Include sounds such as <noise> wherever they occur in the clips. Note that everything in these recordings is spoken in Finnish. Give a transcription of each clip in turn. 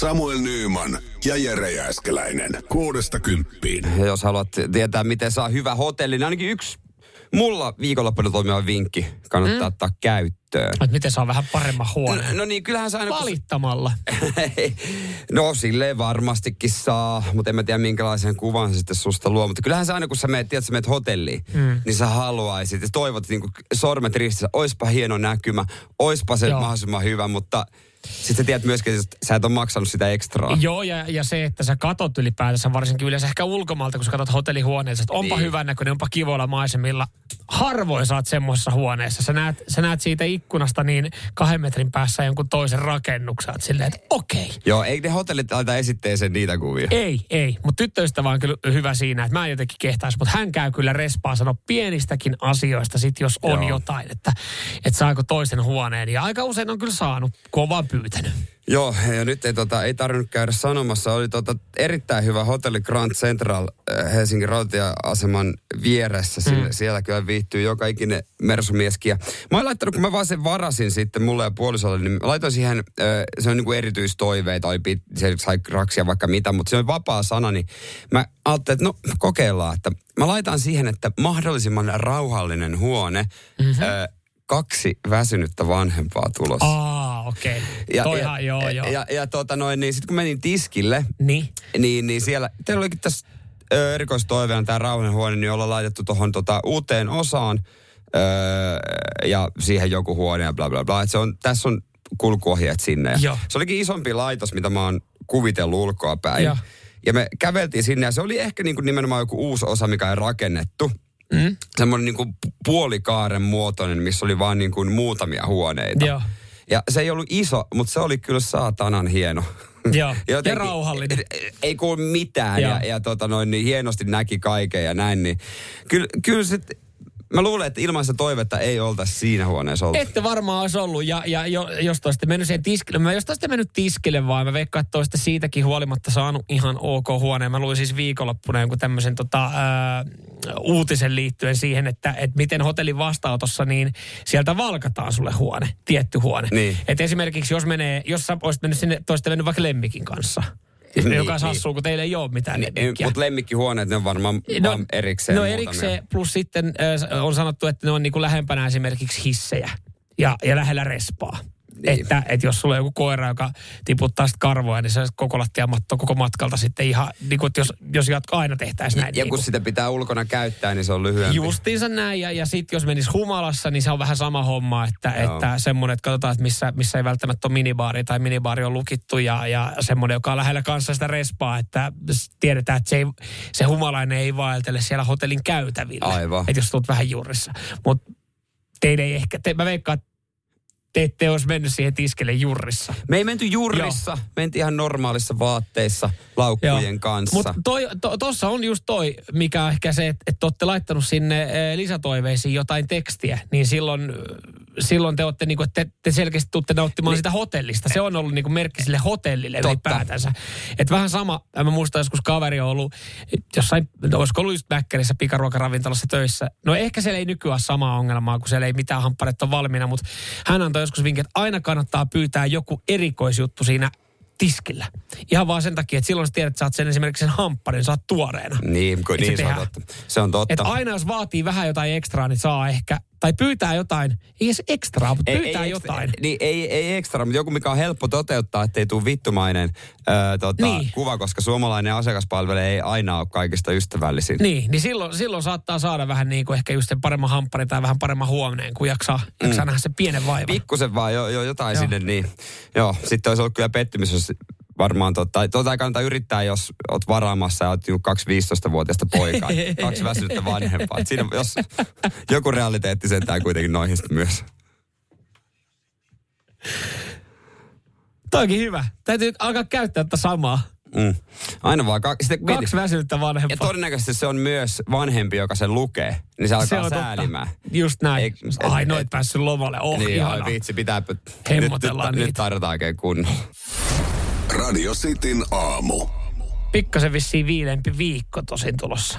Samuel Nyyman ja Jere Jääskeläinen. Kuudesta kymppiin. Ja jos haluat tietää, miten saa hyvä hotelli, niin ainakin yksi mulla viikonloppuna toimiva vinkki kannattaa mm. ottaa käyttöön. Että miten saa vähän paremman huoneen. No, no niin, kyllähän saa aina... kun- Valittamalla. <laughs> no silleen varmastikin saa, mutta en mä tiedä minkälaisen kuvan se sitten susta luo. Mutta kyllähän sä aina kun sä meet, tiedät, sä meet hotelliin, mm. niin sä haluaisit ja toivot niin sormet ristissä, oispa hieno näkymä, oispa se Joo. mahdollisimman hyvä, mutta sitten sä tiedät myöskin, että sä et ole maksanut sitä ekstraa. Joo, ja, ja se, että sä katot ylipäätänsä, varsinkin yleensä ehkä ulkomailta, kun sä katot hotellihuoneessa, että onpa Niin. niin. hyvän näköinen, onpa kivoilla maisemilla. Harvoin saat semmoisessa huoneessa. Sä näet, sä näet siitä ikkunasta niin kahden metrin päässä jonkun toisen rakennuksen. Että silleen, että okei. Joo, ei ne hotellit laita esitteeseen niitä kuvia. Ei, ei. Mutta tyttöystävä on kyllä hyvä siinä, että mä en jotenkin kehtaisi, mutta hän käy kyllä respaa sanoa pienistäkin asioista, sit jos on Joo. jotain, että, että saako toisen huoneen. Ja aika usein on kyllä saanut, on vaan pyytänyt. Joo, ja nyt ei, tota, ei tarvinnut käydä sanomassa. Oli tota, erittäin hyvä hotelli Grand Central äh, Helsingin rautatieaseman vieressä. Mm. Siellä kyllä viihtyy joka ikinen mersumieskin. Ja Mä oon laittanut, kun mä vaan sen varasin sitten mulle ja puolisolle, niin laitoin siihen, äh, se on niin kuin erityistoiveita, oli pit, se sai raksia vaikka mitä, mutta se on vapaa sana, niin mä ajattelin, että no kokeillaan, että mä laitan siihen, että mahdollisimman rauhallinen huone, mm-hmm. äh, kaksi väsynyttä vanhempaa tulossa. Aa, okei. Okay. Toihan, joo, joo. Ja, ja tota noin, niin sitten kun menin tiskille, Niin. niin, niin siellä, teillä olikin tässä ö, erikoistoiveena tämä rauhanhuone, niin ollaan laitettu tuohon tota, uuteen osaan ö, ja siihen joku huone ja bla bla bla. Et se on, tässä on kulkuohjeet sinne. Ja Joo. Se olikin isompi laitos, mitä mä oon kuvitellut ulkoa päin. Joo. Ja me käveltiin sinne ja se oli ehkä niin kuin nimenomaan joku uusi osa, mikä ei rakennettu. Mm. Semmoinen niin kuin puolikaaren muotoinen, missä oli vaan niin kuin muutamia huoneita. Joo. Ja se ei ollut iso, mutta se oli kyllä saatanan hieno. Joo, ja rauhallinen. Ei kuulu mitään Joo. ja, ja tota noin, niin hienosti näki kaiken ja näin. Niin kyllä, kyllä se, mä luulen, että ilman sitä toivetta ei oltaisi siinä huoneessa oltu. Ette varmaan olisi ollut. Ja, ja jo, jos te olisitte mennyt siihen tiskille, mä jos te mennyt tiskille vaan, mä veikkaan, että te olisitte siitäkin huolimatta saanut ihan ok huoneen. Mä luin siis viikonloppuna jonkun tämmöisen tota, ää, uutisen liittyen siihen, että, että miten hotellin vastaanotossa, niin sieltä valkataan sulle huone, tietty huone. Niin. Et esimerkiksi jos menee, jos sä olisit mennyt sinne, te olisitte mennyt vaikka lemmikin kanssa. Niin, joka niin. sassuu, kun teillä ei ole mitään lemmikkiä. Mutta lemmikkihuoneet, ne on varmaan no, vaan erikseen. No muutamia. erikseen, plus sitten äh, on sanottu, että ne on niinku lähempänä esimerkiksi hissejä ja, ja lähellä respaa. Niin. Että, että jos sulla on joku koira, joka tiputtaa sitten karvoja, niin se koko lattiamatto koko matkalta sitten ihan, niin kuin, että jos, jos jatko aina tehtäisiin näin. Ja niin kun kuin- sitä pitää ulkona käyttää, niin se on lyhyempi. Justiinsa näin, ja, ja sitten jos menisi humalassa, niin se on vähän sama homma, että, Joo. että semmoinen, että katsotaan, että missä, missä ei välttämättä ole minibaari tai minibaari on lukittu, ja, ja semmoinen, joka on lähellä kanssa sitä respaa, että tiedetään, että se, ei, se humalainen ei vaeltele siellä hotellin käytävillä. Aivan. Että jos tulet vähän juurissa. Mutta teidän ei ehkä, te, mä veikkaan, te ette olisi mennyt siihen tiskelle jurrissa. Me ei menty jurrissa, mentiin ihan normaalissa vaatteissa, laukkujen kanssa. Mutta to, tuossa on just toi, mikä on ehkä se, että, että olette laittanut sinne eh, lisätoiveisiin jotain tekstiä, niin silloin, silloin te olette niinku, että te, te selkeästi tuutte nauttimaan sitä hotellista. Se on ollut niinku merkki sille hotellille Totta. ylipäätänsä. Et vähän sama, mä muistan joskus kaveri on ollut jossain, olisiko ollut just Mäkkärissä pikaruokaravintolassa töissä. No ehkä siellä ei nykyään ole samaa ongelmaa, kun siellä ei mitään hampparetta ole valmiina, mutta hän antoi joskus vinkin, että aina kannattaa pyytää joku erikoisjuttu siinä tiskillä. Ihan vaan sen takia, että silloin sä tiedät, että sä oot sen esimerkiksi sen hampparin, saat tuoreena. Niin, kun, Et se niin se on totta. Se on totta. Että aina jos vaatii vähän jotain ekstraa, niin saa ehkä, tai pyytää jotain, ei edes ekstraa, mutta pyytää ei, jotain. Niin, ei, ei ekstra, mutta joku, mikä on helppo toteuttaa, ettei tule vittumainen ö, tota, Niin. kuva, koska suomalainen asiakaspalvelu ei aina ole kaikista ystävällisin. Niin, niin silloin, silloin saattaa saada vähän niin kuin ehkä just sen paremman hampparin tai vähän paremman huoneen, kun jaksaa, jaksaa nähdä sen pienen vaivan. Pikkusen vaan jo, jo jotain Joo. sinne, niin joo. Sitten olisi ollut kyllä pettymys, jos varmaan tota, tota ei kannata yrittää, jos oot varaamassa ja oot niinku kaksi 15-vuotiaista poikaa, <laughs> kaksi väsynyttä vanhempaa. Siinä, jos joku realiteetti sentään kuitenkin noihin myös. Toikin hyvä. Täytyy alkaa käyttää tätä samaa. Mm. Aina vaan kaksi. Sitten Kaksi väsynyttä ja vanhempaa. todennäköisesti se on myös vanhempi, joka sen lukee. Niin se alkaa se on säälimään. totta. Just näin. Ei- Ai noit päässyt lomalle. Oh, niin, ihana. vitsi, pitää... Nyt, Hemmotellaan nyt, nyt niitä. tarjotaan oikein kunnolla. Radio Cityn aamu. Pikkasen vissiin viileempi viikko tosin tulossa.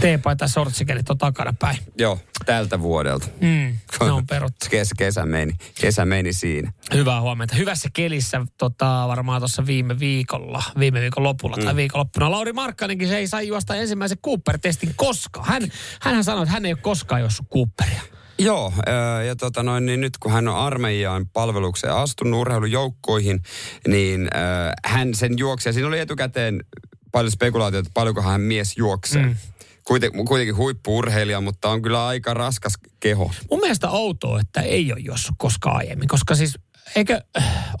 Teepaita ja sortsikelit on takana päin. Joo, tältä vuodelta. Mm, ne on <laughs> peruttu. Kes, kesä, meni, kesä meni siinä. Hyvää huomenta. Hyvässä kelissä tota, varmaan tuossa viime viikolla, viime viikon lopulla Mm. tai viikonloppuna. Lauri Markkanenkin se ei sai juosta ensimmäisen Cooper-testin koskaan. Hän, hänhän sanoi, että hän ei ole koskaan juossut Cooperia. Joo, ö, ja tota noin, niin nyt kun hän on armeijaan palvelukseen astunut urheilujoukkoihin, niin ö, hän sen juoksi. Ja siinä oli etukäteen paljon spekulaatiota, että paljonko hän mies juoksee. Mm. Kuiten, kuitenkin huippuurheilija, mutta on kyllä aika raskas keho. Mun mielestä outoa, että ei ole juossut koskaan aiemmin, koska siis, eikö,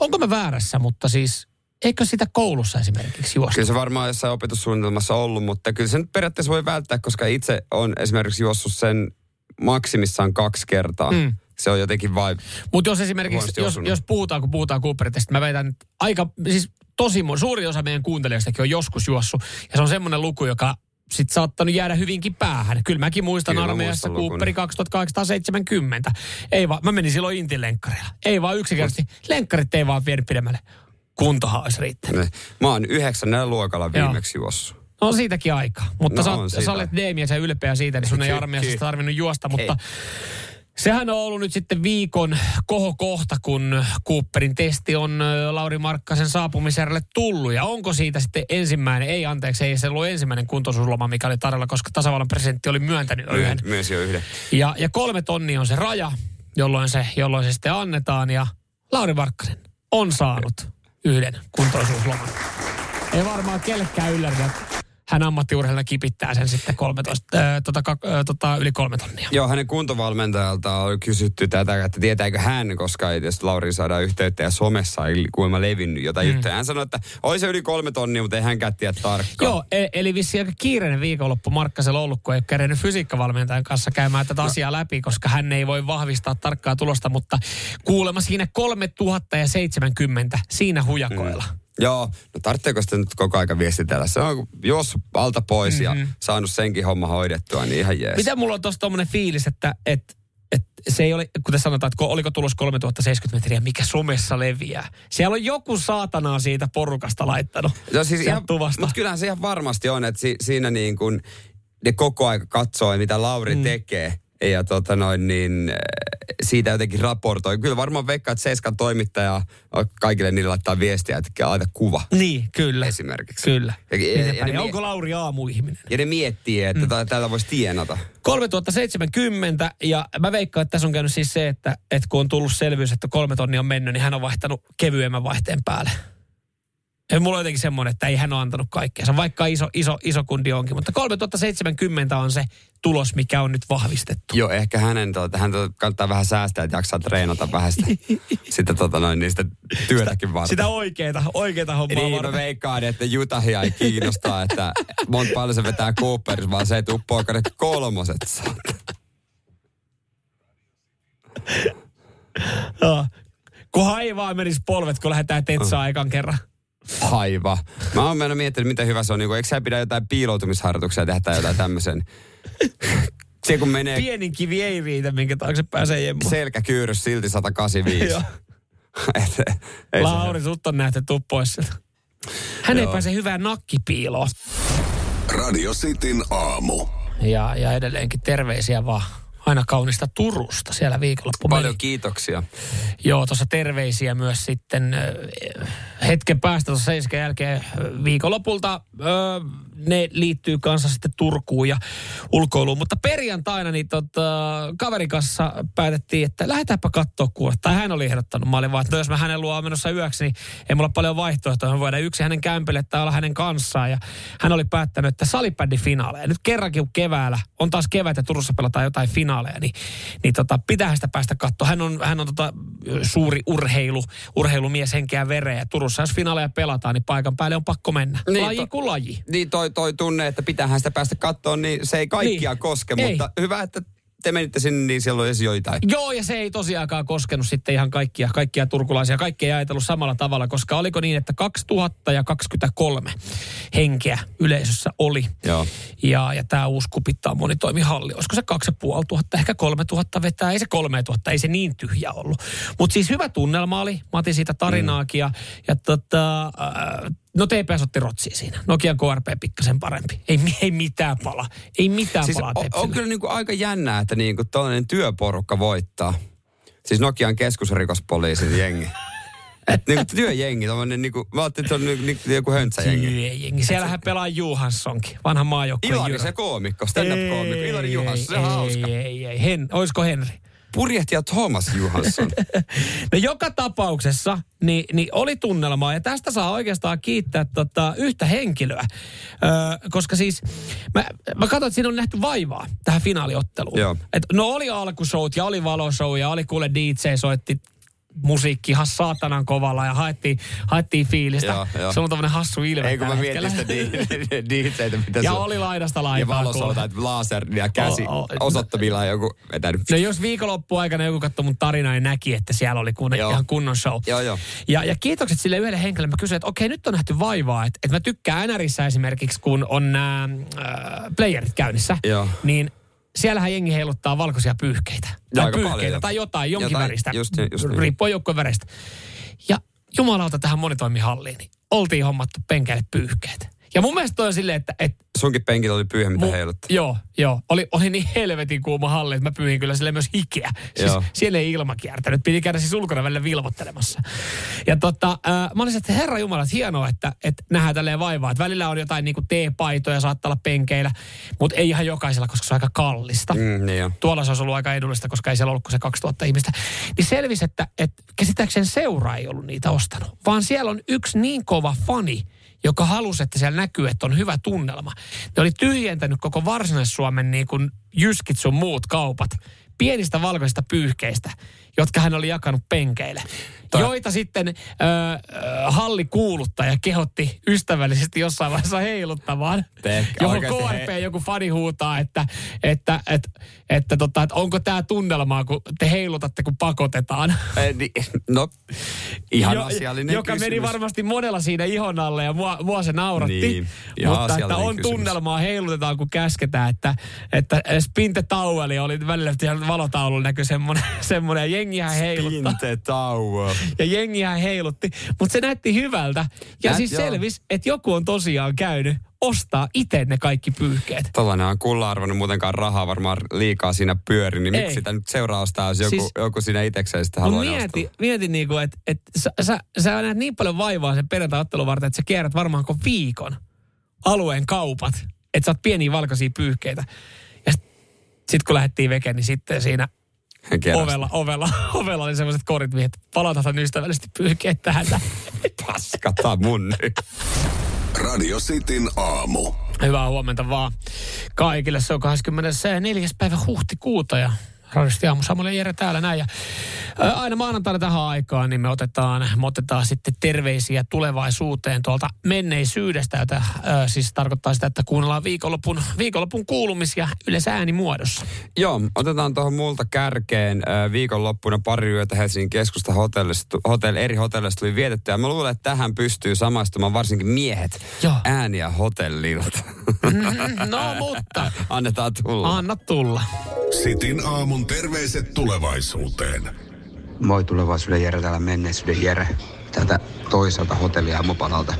onko mä väärässä, mutta siis, eikö sitä koulussa esimerkiksi juosta? Kyllä se varmaan jossain opetussuunnitelmassa ollut, mutta kyllä sen periaatteessa voi välttää, koska itse on esimerkiksi juossut sen maksimissaan kaksi kertaa. Mm. Se on jotenkin vain... Mutta jos esimerkiksi, jos, jos puhutaan, kun puhutaan Cooperitesta, mä väitän, että aika, siis tosi moni, suuri osa meidän kuuntelijoistakin on joskus juossut. Ja se on semmoinen luku, joka sit saattanut jäädä hyvinkin päähän. Kyllä mäkin muistan Kyllä armeijassa muistan. Cooperi 2870. Ei vaan, mä menin silloin Intin lenkkareilla. Ei vaan yksinkertaisesti, lenkkarit ei vaan vienyt pidemmälle. Kuntohan olisi riittänyt. Mä oon yhdeksännellä luokalla Joo. viimeksi juossut. No on siitäkin aikaa. Mutta No sä, on sä olet Deemies ja ylpeä siitä, niin sun ei armeijassa tarvinnut juosta. Mutta Ei. sehän on ollut nyt sitten viikon kohokohta, kun Cooperin testi on Lauri Markkasen saapumisjärjelle tullut. Ja onko siitä sitten ensimmäinen, ei anteeksi, ei se ollut ensimmäinen kuntoisuusloma, mikä oli tarjolla, koska tasavallan presidentti oli myöntänyt jo yhden. Myös jo yhden. Ja, ja kolme tonnia on se raja, jolloin se, jolloin se sitten annetaan. Ja Lauri Markkanen on saanut yhden kuntoisuusloman. Ei varmaan kellekään yllätä, hän ammattiurheilijana kipittää sen sitten 13, äh, tota, äh, tota, yli kolme tonnia. Joo, hänen kuntovalmentajalta on kysytty tätä, että tietääkö hän, koska ei tietysti Lauri saada yhteyttä ja somessa ei kuulemma levinnyt jotain mm. juttuja. Hän sanoi, että oli se yli kolme tonnia, mutta ei hänkään tiedä tarkkaan. Joo, e- eli vissi aika kiireinen viikonloppu Markkasella ollut, kun ei ole kerennyt fysiikkavalmentajan kanssa käymään tätä asiaa läpi, koska hän ei voi vahvistaa tarkkaa tulosta, mutta kuulemma siinä 3070 siinä hujakoilla. Mm. Joo, no tarvitseeko sitä nyt koko aika viestitellä? Se on juossut alta pois mm-hmm. ja saanut senkin homma hoidettua, niin ihan jees. Mitä mulla on tuossa tommonen fiilis, että, että että se ei ole, kuten sanotaan, että ko- oliko tulos 3070 metriä, mikä somessa leviää. Siellä on joku saatanaa siitä porukasta laittanut. No siis ihan, mutta kyllähän se ihan varmasti on, että si, siinä niin kuin ne koko aika katsoo, mitä Lauri mm. tekee. Ja tota noin, niin äh, siitä jotenkin raportoi. Kyllä varmaan veikkaa, että Seiskan toimittaja kaikille niille laittaa viestiä, että laita kuva Niin, kyllä. esimerkiksi. Kyllä. Ja, ja, ja, ne, onko Lauri aamuihminen? ja ne miettii, että mm. tällä voisi tienata. 3070 ja mä veikkaan, että tässä on käynyt siis se, että, että kun on tullut selvyys, että kolme tonnia on mennyt, niin hän on vaihtanut kevyemmän vaihteen päälle. Ja mulla on jotenkin semmoinen, että ei hän ole antanut kaikkea. Vaikka iso, iso, iso kundi onkin. Mutta 3070 on se tulos, mikä on nyt vahvistettu. Joo, ehkä hänen, tuota, hän tuota, kannattaa vähän säästää, että jaksaa treenata vähän sitä, <laughs> sitä, tota noin, niistä työtäkin varten. Sitä oikeeta, oikeeta hommaa Niin, mä varten. veikkaan, että Jutahia ei kiinnostaa, että monta paljon se vetää Cooperissa, vaan se ei tuu poikana kolmoset. Kunhan ei vaan menisi polvet, kun lähdetään tetsaa ekan kerran. Haiva. Mä oon mennyt miettinyt, miten hyvä se on. Niin eikö sä pidä jotain piiloutumisharjoituksia tehdä tai jotain tämmöisen? <laughs> Se kun menee Pienin kivi ei riitä, minkä taakse pääsee jemmuun. selkäkyyrys silti 185. Joo. <laughs> Et, ei se- Lauri, sut on nähty, tuu pois sieltä. Hän ei Joo. pääse hyvään nakkipiiloon. Radio Cityn aamu. Ja, ja edelleenkin terveisiä vaan aina kaunista Turusta siellä viikonloppu Paljon meni. kiitoksia. Joo, tuossa terveisiä myös sitten äh, hetken päästä tuossa seisken jälkeen äh, viikonlopulta. Äh, ne liittyy kanssa sitten Turkuun ja ulkoiluun. Mutta perjantaina niin tota, kaverin kanssa päätettiin, että lähdetäänpä katsoa kuule. Tai hän oli ehdottanut. Mä olin vaan, että no jos mä hänen luo menossa yöksi, niin ei mulla ole paljon vaihtoehtoja. Me voidaan yksi hänen kämpille tai olla hänen kanssaan. Ja hän oli päättänyt, että salibändifinaaleja. Nyt kerrankin keväällä, on taas kevät ja Turussa pelataan jotain finaaleja, niin, niin tota, pitää sitä päästä katsoa. Hän on, hän on tota, suuri urheilu, urheilumies henkeä vereä. Turussa jos finaaleja pelataan, niin paikan päälle on pakko mennä. Niin, laji to- kuin laji. Niin toi, toi tunne, että pitäähän sitä päästä kattoon, niin se ei kaikkia Niin. koske, Ei. mutta hyvä, että te menitte sinne, niin siellä oli edes joitain. Joo, ja se ei tosiaankaan koskenut sitten ihan kaikkia, kaikkia turkulaisia. Kaikki ei ajatellut samalla tavalla, koska oliko niin, että 2023 henkeä yleisössä oli. Joo. Ja, ja tämä uusi kupittaa monitoimihalli. Olisiko se 2500, ehkä 3000 vetää. Ei se 3000, ei se niin tyhjä ollut. Mutta siis hyvä tunnelma oli. Mä otin siitä tarinaakin. Ja, ja tota, äh, no TPS otti rotsia siinä. Nokian KRP pikkasen parempi. Ei, ei mitään pala. Ei mitään Siis palaa on, on kyllä niinku aika jännää, että niinku toinen työporukka voittaa. Siis Nokian keskusrikospoliisin jengi. <laughs> Et niinku työjengi, tommonen niinku, mä ajattelin, että se on niinku, niinku joku höntsäjengi. Työjengi. Siellähän pelaa Johanssonkin, vanha maajoukkueen Ilari se koomikko, stand-up-koomikko, Ilari Juhansson, se on hauska. Ei, ei, ei. Hen, olisiko Henri? Purjehtija Thomas Juhansson. <laughs> No joka tapauksessa niin, niin oli tunnelmaa ja tästä saa oikeastaan kiittää tota, yhtä henkilöä. Öö, koska siis mä, mä katsoin, että siinä on nähty vaivaa tähän finaaliotteluun. Joo. Et, no oli alkushowt ja oli valoshow ja oli kuule DJ soitti musiikki ihan saatanan kovalla ja haettiin, haettiin fiilistä. Joo, joo. Se on tämmöinen hassu ilme Ei kun mä mietin sitä. DJtä, mitä Ja se on. oli laidasta Ja laitaan. valosouta, että laser ja käsi O- o- osoittamilla joku vetänyt. No jos viikonloppu aikana joku katsoi mun tarinaa, niin näki, että siellä oli kun Joo. ihan kunnon show. Joo, joo. Ja, ja kiitokset sille yhdelle henkilölle. Mä kysyin, että okei, nyt on nähty vaivaa. Että, että mä tykkään NRissä esimerkiksi, kun on nämä äh, playerit käynnissä. Joo. Niin siellähän jengi heiluttaa valkoisia pyyhkeitä. Tai aika pyyhkeitä paljon, tai jotain, jonkin Jotain, väristä. just just niin. Riippuen joukkueen väristä. Ja jumalauta tähän monitoimihalliin, niin oltiin hommattu penkeille pyyhkeet. Ja mun mielestä toi on silleen, että, että Sunkin penkillä oli pyyhä, mitä Mu- heiluttaa. Joo, joo. Oli, oli niin helvetin kuuma halli, että mä pyyhin kyllä sille myös hikeä. Siis Joo. siellä ei ilma kiertänyt. Piti käydä siis ulkona välillä vilvottelemassa. Ja tota, äh, mä olisin, että herra Jumala, että hienoa, että, että nähdään tälleen vaivaa. Että välillä on jotain niinku teepaitoja, saattaa olla penkeillä, mutta ei ihan jokaisella, koska se on aika kallista. Mm, niin jo. Tuolla se olisi ollut aika edullista, koska ei siellä ollut kuin se 2000 ihmistä. Niin selvisi, että, että käsittääkseni seura ei ollut niitä ostanut, vaan siellä on yksi niin kova fani, joka halusi, että siellä näkyy, että on hyvä tunnelma. Ne oli tyhjentänyt koko Varsinais-Suomen niin kuin jyskit sun muut kaupat pienistä valkoisista pyyhkeistä, jotka hän oli jakanut penkeille. Joita sitten ö, ö, hallikuuluttaja kehotti ystävällisesti jossain vaiheessa heiluttamaan. Tehkää Johon KRP he- joku fani huutaa, että, että, että, että, tota, että onko tämä tunnelmaa, kun te heilutatte, kun pakotetaan. Eh, ni- No, ihan Jo- asiallinen Joka kysymys. meni varmasti monella siinä ihon alle ja mua, mua se nauratti. Niin, Mutta että on kysymys. tunnelmaa, heilutetaan kun käsketään, että, että Spinte Taueli oli välillä valotaululla näkyi semmoinen, semmoinen <laughs> ja jengihän heiluttaa. Pinte Tower. Ja jengihän heilutti, mutta se näytti hyvältä. Ja Nä- siis joo. selvisi, että joku on tosiaan käynyt ostaa itse ne kaikki pyyhkeet. Tällainen on kulla-arvoinen muutenkaan rahaa varmaan liikaa siinä pyöri, niin miksi sitä nyt seuraa ostaa, jos joku, Siis- joku siinä itsekseen sitten Mut haluaa mieti, mieti niinku, että et sä, sä, sä näet niin paljon vaivaa sen perjantai-ottelun varten, että sä kierrät varmaan koko viikon alueen kaupat, että sä oot pieniä valkoisia pyyhkeitä. Ja sit, sit kun lähdettiin vekeen, niin sitten siinä. Ovella, ovella, <laughs> ovella oli semmoiset korit, mihin että palautetaan ystävällisesti pyyhkeet tähän. <laughs> Paskata mun nyt. Radio Cityn aamu. Hyvää huomenta vaan kaikille. Se on 24. päivä huhtikuuta ja Radiosti aamu Samuel ja Jere täällä näin. Ja, ää, aina maanantaina tähän aikaan niin me otetaan, me otetaan sitten terveisiä tulevaisuuteen tuolta menneisyydestä, jota ää, siis tarkoittaa sitä, että kuunnellaan viikonlopun, viikonlopun kuulumisia yleensä äänimuodossa. Joo, otetaan tuohon multa kärkeen. Äh, Viikonloppuna pari yötä Helsingin keskusta hotellista, hotell, eri hotelleista tuli vietetty. Ja mä luulen, että tähän pystyy samaistumaan varsinkin miehet. Joo. Ääniä hotellilta. <laughs> No mutta, <laughs> Annetaan tulla. anna tulla. Sitin aamun terveiset tulevaisuuteen. Moi tulevaisuuden Jere, täällä menneisyyden Jere. Täältä toiselta hotelliaamupalalta.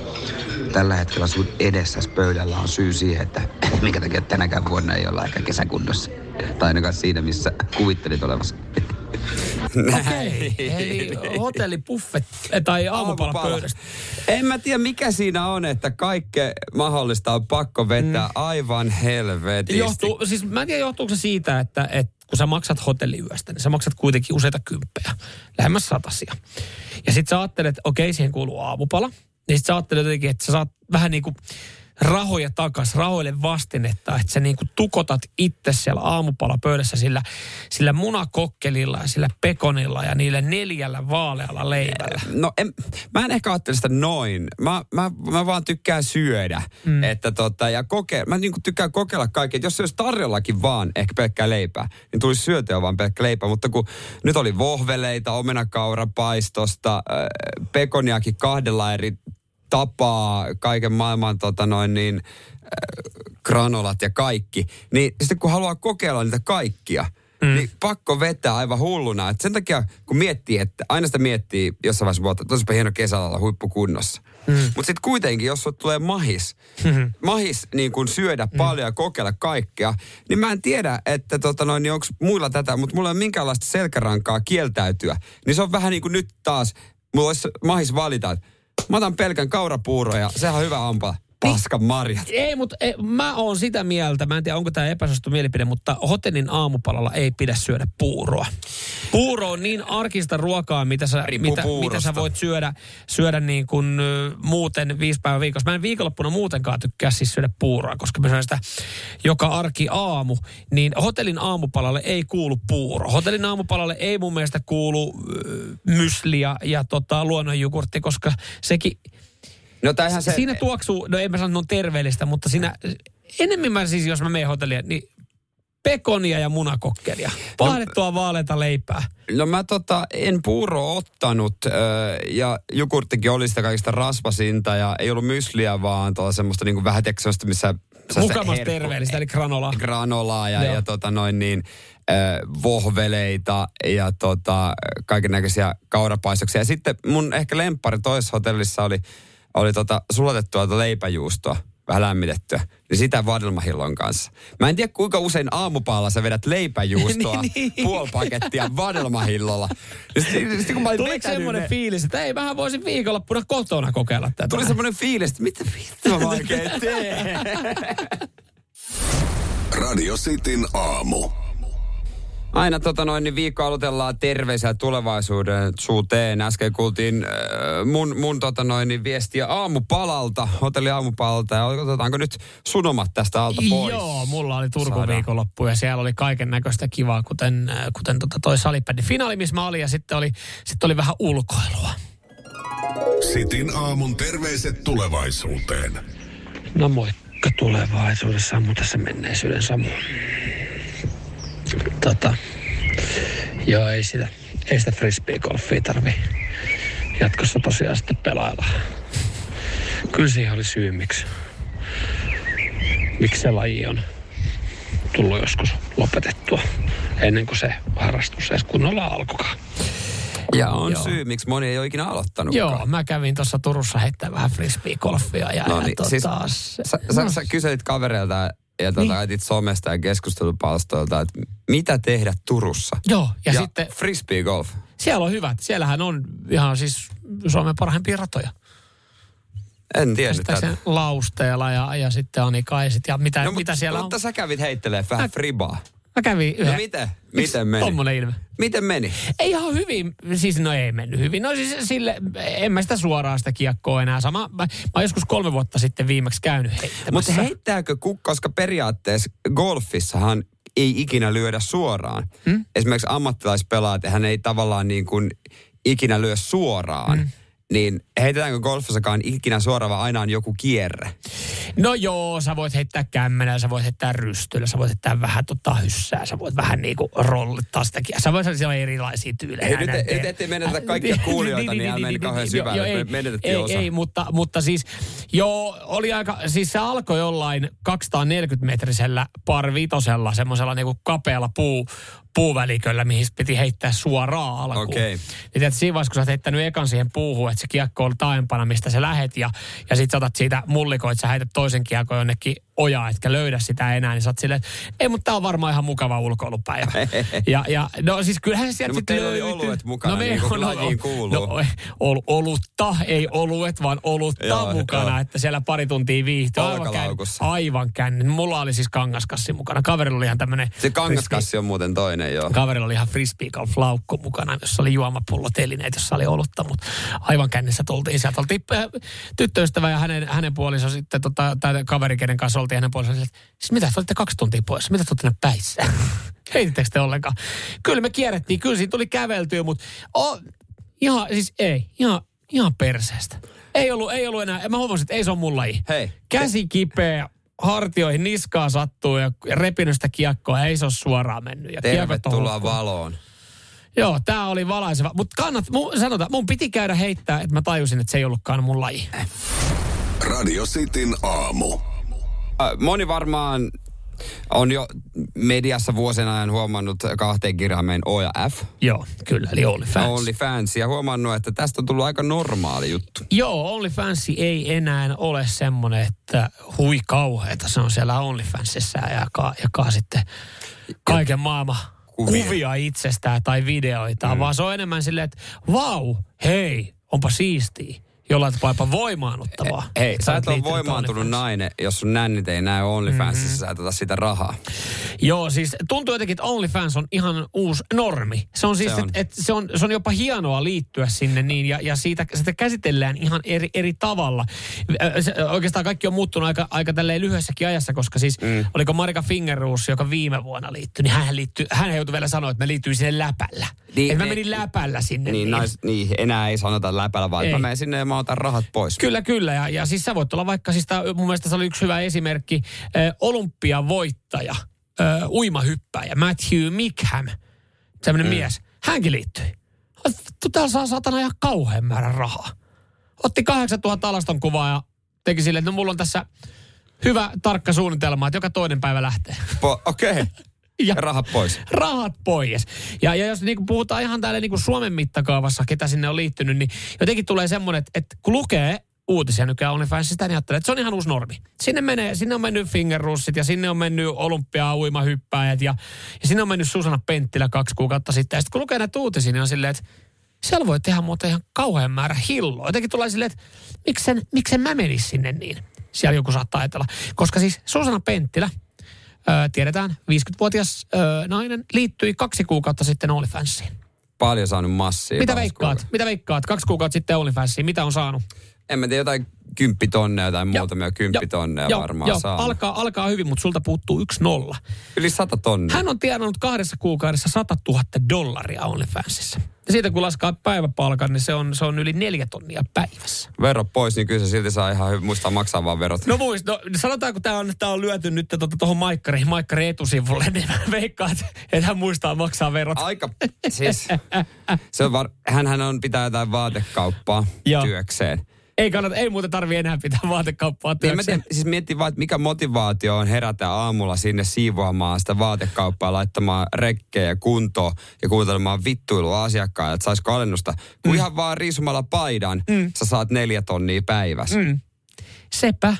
Tällä hetkellä sun edessäsi pöydällä on syy siihen, että <laughs> minkä takia tänäkään vuonna ei olla ehkä kesäkunnossa. Tai ainakaan siinä, missä kuvittelit olevasi. Okei, eli hotellipuffet tai aamupala pöydästä. En mä tiedä, mikä siinä on, että kaikkea mahdollista on pakko vetää mm. aivan helvetisti. Johtuu, siis mä en tiedä, johtuuko se siitä, että, että kun sä maksat hotelliyöstä, niin sä maksat kuitenkin useita kymppejä, lähemmäs satasia. Ja sit sä ajattelet, että okei, siihen kuuluu aamupala. Niin sit sä ajattelet jotenkin, että sä saat vähän niin kuin rahoja takas, rahoille vastinetta, että sä niinku tukotat itse siellä aamupalapöydässä sillä, sillä munakokkelilla ja sillä pekonilla ja niillä neljällä vaalealla leivällä. No en, mä en ehkä ajattele sitä noin. Mä, mä, mä vaan tykkään syödä. Mm. Että tota, ja koke, mä niinku tykkään kokeilla kaikkea. Jos se olisi tarjollakin vaan ehkä pelkkää leipää, niin tulisi syötyä vaan pelkkä leipä. Mutta kun nyt oli vohveleita, omenakaurapaistosta, äh, pekoniakin kahdella eri tapaa, kaiken maailman tota noin niin, äh, granolat ja kaikki. Niin sitten kun haluaa kokeilla niitä kaikkia, mm. niin pakko vetää aivan hulluna. Et sen takia, kun miettii, että aina sitä miettii jossain vaiheessa vuotta, että hieno kesällä huippukunnossa. Mm. Mutta sitten kuitenkin, jos sulle tulee mahis, mm-hmm. mahis niin kun syödä mm. paljon ja kokeilla kaikkea, niin mä en tiedä, että tota noin, niin onko muilla tätä, mutta mulla ei ole minkäänlaista selkärankaa kieltäytyä. Niin se on vähän niin kuin nyt taas, mulla olisi mahis valita, että mä otan pelkän kaurapuuro ja sehän on hyvä ampaa. Paskan marjat. Ei, mutta ei, mä oon sitä mieltä, mä en tiedä onko tämä epäsuosittu mielipide, mutta hotellin aamupalalla ei pidä syödä puuroa. Puuro on niin arkista ruokaa, mitä sä, mitä, mitä sä voit syödä, syödä niin kuin muuten viisi päivää viikossa. Mä en viikonloppuna muutenkaan tykkää siis syödä puuroa, koska mä syön sitä joka arki aamu. Niin hotellin aamupalalle ei kuulu puuro. Hotellin aamupalalle ei mun mielestä kuulu äh, mysli ja, tota, luonnonjogurtti, koska sekin No se... Siinä tuoksuu, no en mä sano, on terveellistä, mutta siinä enemmän mä siis, jos mä menen hotelliin, niin pekonia ja munakokkelia. Pahdettua no, vaaleita leipää. No mä tota, en puuro ottanut äh, ja jogurttikin oli sitä kaikista rasvasinta ja ei ollut mysliä vaan tuolla semmoista niinku vähän teksoista, missä... Mukamas terveellistä, eli granolaa. Granolaa ja, ja tota noin niin äh, vohveleita ja tota, kaiken näköisiä kaurapaistoksia. Ja sitten mun ehkä lemppari toisessa hotellissa oli oli tota sulatettua leipäjuustoa, vähän lämmitettyä, niin sitä vadelmahillon kanssa. Mä en tiedä kuinka usein aamupaalla sä vedät leipäjuustoa <laughs> niin, niin. puoli pakettia vadelmahillolla. Sitten, kun mä Tuliko semmoinen ne... fiilis, että ei, mähän voisin viikonloppuna kotona kokeilla tätä. Tuli semmoinen fiilis, että mitä vittua mä oikein teen? Radio Cityn aamu. Aina tota noin, niin viikko aloitellaan terveisiä tulevaisuuden suuteen. Äsken kuultiin äh, mun, mun tota noin, niin viestiä aamupalalta, hotelli aamupalalta. Ja otetaanko nyt sunomat tästä alta pois? Joo, mulla oli Turku Saadaan. viikonloppu ja siellä oli kaiken näköistä kivaa, kuten, äh, kuten tota toi salipädi finaali, missä mä olin. Ja sitten oli, sitten oli vähän ulkoilua. Sitin aamun terveiset tulevaisuuteen. No moikka tulevaisuudessa, mutta tässä menneisyyden Samu tota, joo, ei sitä, ei sitä frisbee-golfia tarvi jatkossa tosiaan sitten pelailla. Kyllä siihen oli syy, miksi, miksi se laji on tullut joskus lopetettua ennen kuin se harrastus edes kunnolla alkoikaan. Ja on Joo. syy, miksi moni ei ole ikinä aloittanut. Joo, mä kävin tuossa Turussa heittää vähän frisbee-golfia. Ja, no niin, ja tota, siis, sä, sä, no. sä kyselit kavereilta, ja tuota, niin. etit somesta ja keskustelupalstoilta, että mitä tehdä Turussa. Joo, ja, ja sitten... Frisbee golf. Siellä on hyvät. Siellähän on ihan siis Suomen parhaimpia ratoja. En tiedä tätä. Lausteella ja, ja sitten Anikaiset ja mitä, no, mitä siellä mutta on. sä kävit heittelee vähän mä, fribaa. Mä kävin yhden. No miten? Miten meni? Tommonen ilme. Miten meni? Ei ihan hyvin, siis no ei mennyt hyvin. No siis sille, en mä sitä suoraan sitä kiekkoa enää. Sama, mä, mä oon joskus kolme vuotta sitten viimeksi käynyt heittämässä. Mutta heittääkö, koska periaatteessa golfissahan ei ikinä lyödä suoraan. Hmm? Esimerkiksi ammattilaispelaat, hän ei tavallaan niin kuin ikinä lyö suoraan. Hmm niin heitetäänkö golfissakaan ikinä suoraan, vaan aina on joku kierre? No joo, sä voit heittää kämmenellä, sä voit heittää rystyllä, sä voit heittää vähän tota hyssää, sä voit vähän niinku rollittaa sitäkin. Sä voit siellä erilaisia tyylejä. Ei, nyt, nyt ettei menetä kaikkia <laughs> kuulijoita, niin hän meni kauhean syvälle. Ei, menetettiin ei, osa. Ei, mutta, mutta siis joo, oli aika, siis se alkoi jollain 240-metrisellä par vitosella, semmoisella niinku kapealla puu, puuväliköllä, mihin piti heittää suoraan alkuun. Okay. Ja tiedät, siinä vaiheessa, kun sä oot heittänyt ekan siihen puuhun, että se kiekko on taempana, mistä sä lähet, ja, ja sit sä otat siitä mullikoit, sä heität toisen kiekon jonnekin ojaa, etkä löydä sitä enää, niin sä oot silleen, ei, mutta tää on varmaan ihan mukava ulkoilupäivä. <laughs> ja, ja no siis kyllähän se sieltä No, mutta sitten löytyy. oluet mukana, niin kuin lajiin kuuluu. No, ol, olutta, ei oluet, vaan olutta Joo, mukana, joo. että siellä pari tuntia viihtyy. Aivan, aivan känni. Mulla oli siis kangaskassi mukana. Kaverilla oli ihan tämmönen... Se kangaskassi on muuten toinen, joo. Kaverilla oli ihan frisbee laukku mukana, jossa oli juomapullo telineet, jossa oli olutta, mutta aivan kännissä tultiin. Sieltä oltiin äh, tyttöystävä ja hänen, hänen puoliso sitten, tota, tämä kaveri, kenen kanssa oltiin hänen puoliso, että siis mitä, te olitte kaksi tuntia pois, mitä te olette päissä? <laughs> Heitittekö te ollenkaan? Kyllä me kierrettiin, kyllä siinä tuli käveltyä, mutta oh, ihan, siis ei, ihan, ihan perseestä. Ei ollut, ei ollut enää, mä huomasin, että ei se ole mun laji. Hei. Käsi kipeä, hartioihin niskaa sattuu ja repinyt sitä kiekkoa, ei se ole suoraan mennyt. Ja on Tervetuloa valoon. Joo, tämä oli valaiseva. Mutta kannat, mu, sanotaan, mun piti käydä heittää, että mä tajusin, että se ei ollutkaan mun laji. Radio Cityn aamu. Äh, Moni varmaan on jo mediassa vuosien ajan huomannut kahteen kirjaimeen O ja F. Joo, kyllä, eli OnlyFans. OnlyFans. Ja huomannut, että tästä on tullut aika normaali juttu. Joo, OnlyFans ei enää ole semmoinen, että hui kauheeta. Se on siellä OnlyFansissa ja jakaa, jakaa sitten kaiken maailman Kuvia. kuvia, itsestään tai videoita, mm. vaan se on enemmän silleen, että vau, hei, onpa siistiä. Jollain tapaa jopa voimaannuttavaa. Hei, että sä et ole voimaantunut nainen, jos sun nännit ei näy OnlyFansissa, mm-hmm. sä et ota sitä rahaa. Joo, siis tuntuu jotenkin, että OnlyFans on ihan uusi normi. Se on siis, Se on. että et se, on, se on jopa hienoa liittyä sinne niin, ja, ja siitä, sitä käsitellään ihan eri, eri tavalla. Se, oikeastaan kaikki on muuttunut aika, aika tälleen lyhyessäkin ajassa, koska siis mm. oliko Marika Fingerruus, joka viime vuonna liittyi, niin hän, liittyi, hän joutui vielä sanoa, että mä liittyin sinne läpällä. Niin, Niin, että mä menin läpällä sinne. Niin, nais, niin, enää ei sanota läpällä, vaan Ei. mä menen sinne ja mä otan rahat pois. Kyllä, kyllä. Ja, ja siis sä voit olla vaikka, siis tää, mun mielestä se oli yksi hyvä esimerkki, äh, olympiavoittaja, äh, uimahyppäjä, Matthew Mickham, sellainen mm. mies. Hänkin liittyi. Täällä saa satana ihan kauhean määrän rahaa. Otti 8000 alaston kuvaa ja teki silleen, että no mulla on tässä hyvä tarkka suunnitelma, että joka toinen päivä lähtee. Okei. Okay. <laughs> Ja- Ja rahat pois. rahat pois. Ja, ja jos niinku puhutaan ihan täällä niinku Suomen mittakaavassa, ketä sinne on liittynyt, niin jotenkin tulee semmoinen, että, että kun lukee uutisia nykyään OnlyFansista, niin ajattelee, että se on ihan uusi normi. Sinne, menee, sinne on mennyt fingerrussit ja sinne on mennyt olympia uimahyppäjät ja, ja sinne on mennyt Susanna Penttilä kaksi kuukautta sitten. Ja sitten kun lukee näitä uutisia, niin on silleen, että siellä voi tehdä muuten ihan kauhean määrä hilloa. Jotenkin tulee silleen, että miksen, miksen mä menis sinne niin. Siellä joku saattaa ajatella. Koska siis Susanna Penttilä, Öö, tiedetään, 50-vuotias öö, nainen liittyi kaksi kuukautta sitten OnlyFansiin. Paljon saanut massia. Mitä veikkaat? kuukautta. Mitä veikkaat? Kaksi kuukautta sitten OnlyFansiin. Mitä on saanut? En mä tiedä, jotain kymppitonneja tai muutamia kymppitonneja Joo, varmaan joo, saa. alkaa, alkaa hyvin, mutta sulta puuttuu yksi nolla. Yli sata tonnia. Hän on tienannut kahdessa kuukaudessa 100 000 dollaria OnlyFansissa. Ja siitä kun laskaa päiväpalkan, niin se on, se on yli neljä tonnia päivässä. Vero pois, niin kyllä se silti saa ihan hyvin muistaa maksaa vaan verot. No muist, no sanotaanko tämä on, tää on lyöty nyt tuohon tota, Maikkari, Maikkari etusivulle, niin mä veikkaan, että, hän muistaa maksaa verot. Aika, siis, se on var, hänhän on pitää jotain vaatekauppaa työkseen. Ei kannata, ei muuten tarvi enää pitää vaatekauppaa Niin mä työkseen. tiedän, siis miettii vaan, että mikä motivaatio on herätä aamulla sinne siivoamaan sitä vaatekauppaa, laittamaan rekkejä kuntoon ja kuuntelemaan vittuilua asiakkaille, että saisiko alennusta. Kun Mm. ihan vaan riisumalla paidan, mm. sä saat neljä tonnia päivässä. Mm. Sepä.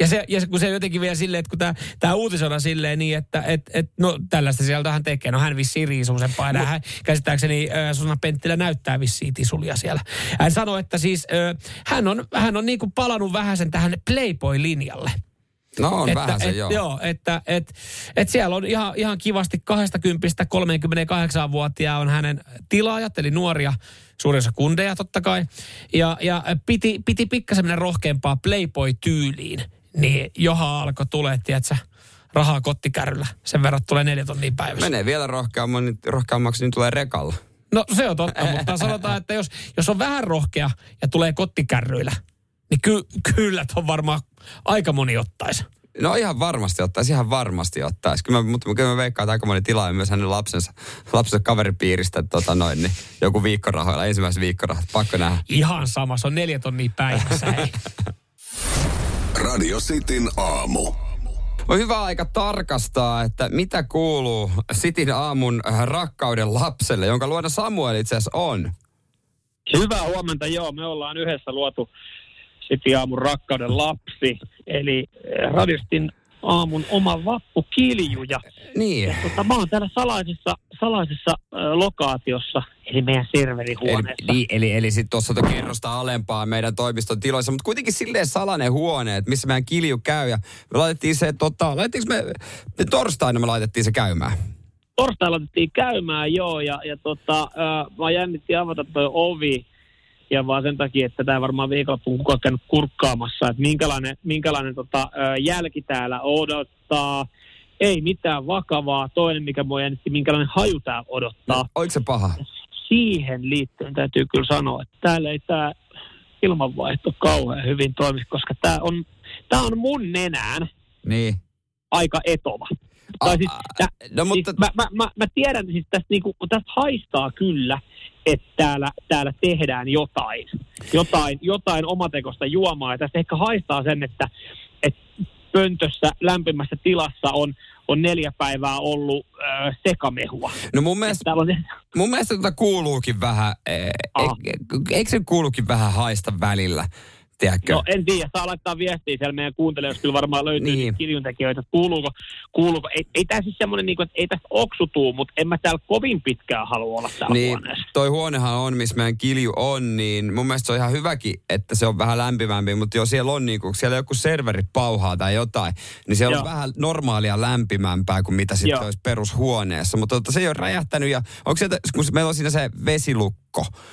Ja, se, ja kun se jotenkin vielä silleen, että kun tämä, tämä uutisona silleen niin, että et, et, no tällaista sieltä hän tekee. No hän vissiin riisuu sen paidan. Hän, käsittääkseni äh, Susanna Penttilä näyttää vissiin tisulia siellä. Hän sanoi, että siis äh, hän on, hän on niin kuin palannut vähän sen tähän Playboy-linjalle. No on että, vähän se, et, joo. joo. että et, et siellä on ihan, ihan kivasti 20 38-vuotiaa on hänen tilaajat, eli nuoria, suurin osa kundeja totta kai. Ja, ja piti, piti pikkasen mennä rohkeampaa Playboy-tyyliin, niin johan alkoi tulee, tiedätkö, rahaa kottikärryllä. Sen verran tulee neljä tonnia päivässä. Menee vielä rohkeamman, niin- rohkeammaksi, niin tulee rekalla. No se on totta, mutta sanotaan, että jos, jos on vähän rohkea ja tulee kottikärryillä, niin ky, kyllä on varmaan aika moni ottaisi. No ihan varmasti ottaisi, ihan varmasti ottaisi. Kyllä mä, mutta kyllä mä veikkaan, että aika moni tilaa myös hänen lapsensa, lapsensa kaveripiiristä tota noin, niin joku viikkorahoilla, ensimmäiset viikkorahat, pakko nähdä. Ihan sama, se on neljä tonnia päivässä. <laughs> Radio Cityn aamu. On hyvä aika tarkastaa, että mitä kuuluu Sitin aamun rakkauden lapselle, jonka luona Samuel itse asiassa on. Hyvää huomenta, joo. Me ollaan yhdessä luotu City aamun rakkauden lapsi, eli eh, Radiostin aamun oma vappukilju. Ja, Niin. ja tota, mä oon täällä salaisessa, salaisessa äh, lokaatiossa, eli meidän serverihuoneessa. Eli, niin, eli, eli sitten tuossa on kerrosta alempaa meidän toimiston tiloissa, mutta kuitenkin silleen salainen huone, että missä meidän kilju käy. Ja me laitettiin se, tota, laitettiinko me, me torstaina me laitettiin se käymään. torstaina otettiin käymään, joo, ja, ja tota, ää, mä jännitti avata toi ovi, ja vaan sen takia, että tämä varmaan viikonloppuun kukaan käynyt kurkkaamassa, että minkälainen, minkälainen tota, jälki täällä odottaa. Ei mitään vakavaa. Toinen, mikä mua jännitti, minkälainen haju tää odottaa. Oliko se paha? Siihen liittyen täytyy kyllä sanoa, että täällä ei tämä ilmanvaihto kauhean hyvin toimi, koska tämä on, tää on mun nenään Niin. aika etova. Ah, Tai siis, tä, no mutta- siis mä, mä, mä, mä tiedän siis tästä, niinku, tästä haistaa kyllä, että täällä, täällä tehdään jotain. Jotain, jotain omatekosta juomaa. Ja tästä ehkä haistaa sen, että, että pöntössä lämpimässä tilassa on, on neljä päivää ollut äh, sekamehua. No mun mielestä, on, mun mielestä tota kuuluukin vähän, e, Aha. e, eikö se kuuluukin vähän haista välillä, tiedätkö? no en tiedä, saa laittaa viestiä siellä meidän kuuntelijoille, jos kyllä varmaan löytyy Niin. kiljuntekijöitä, että kuuluuko, kuuluuko. Ei, ei tämä siis semmoinen, niin kuin, että ei tästä oksutuu, mutta en mä täällä kovin pitkään halua olla täällä Niin, huoneessa. toi huonehan on, missä meidän kilju on, niin mun mielestä se on ihan hyväkin, että se on vähän lämpimämpi, mutta jos siellä on niin kun siellä joku serveri pauhaa tai jotain, niin siellä on Joo. vähän normaalia lämpimämpää kuin mitä sitten Joo. olisi perushuoneessa. Mutta tota, se ei ole räjähtänyt ja onko sieltä, kun meillä on siinä se vesilukko,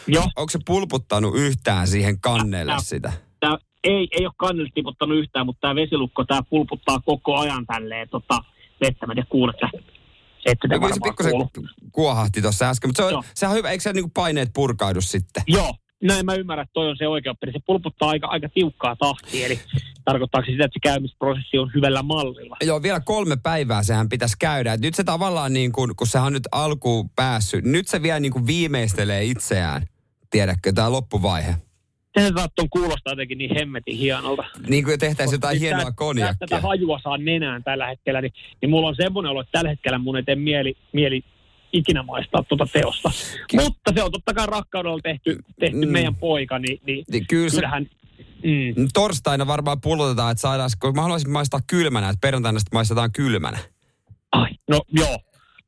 Joo. onko se pulputtanut yhtään siihen kannelle sitä? Tää ei, ei ole kannelle tiputtanut yhtään, mutta tämä vesilukko, tämä pulputtaa koko ajan tälleen tota, vettä. Mä kuulet No, kyllä se varmaan pikkusen kuulu. kuohahti tuossa äsken, mutta se on, Joo. sehän on hyvä, eikö se niinku paineet purkaudu sitten? Joo, näin mä ymmärrän, että toi on se oikea oppi. Se pulputtaa aika, aika tiukkaa tahtia, eli tarkoittaako se sitä, että se käymisprosessi on hyvällä mallilla? Joo, vielä kolme päivää sehän pitäisi käydä. Et nyt se tavallaan niin kuin, kun sehän on nyt alkuun päässyt, nyt se vielä niin kuin viimeistelee itseään. Tiedätkö, tämä loppuvaihe. Sehän saattaa kuulostaa jotenkin niin hemmetin hienolta. Niin kuin tehtäisiin jotain Siis hienoa tää- konjakkia. Tätä hajua saa nenään tällä hetkellä, niin, niin mulla on semmoinen olo, että tällä hetkellä mun ei tee mieli, mieli ikinä maistaa tuota teosta. Ky- Mutta se on totta kai rakkaudella tehty, tehty Mm. meidän poika, niin, niin Niin kyllä se kyllähän... Mm. torstaina varmaan pullotetaan, että saadaan, kun mä haluaisin maistaa kylmänä, että perjantaina sitten maistetaan kylmänä. Ai, no joo.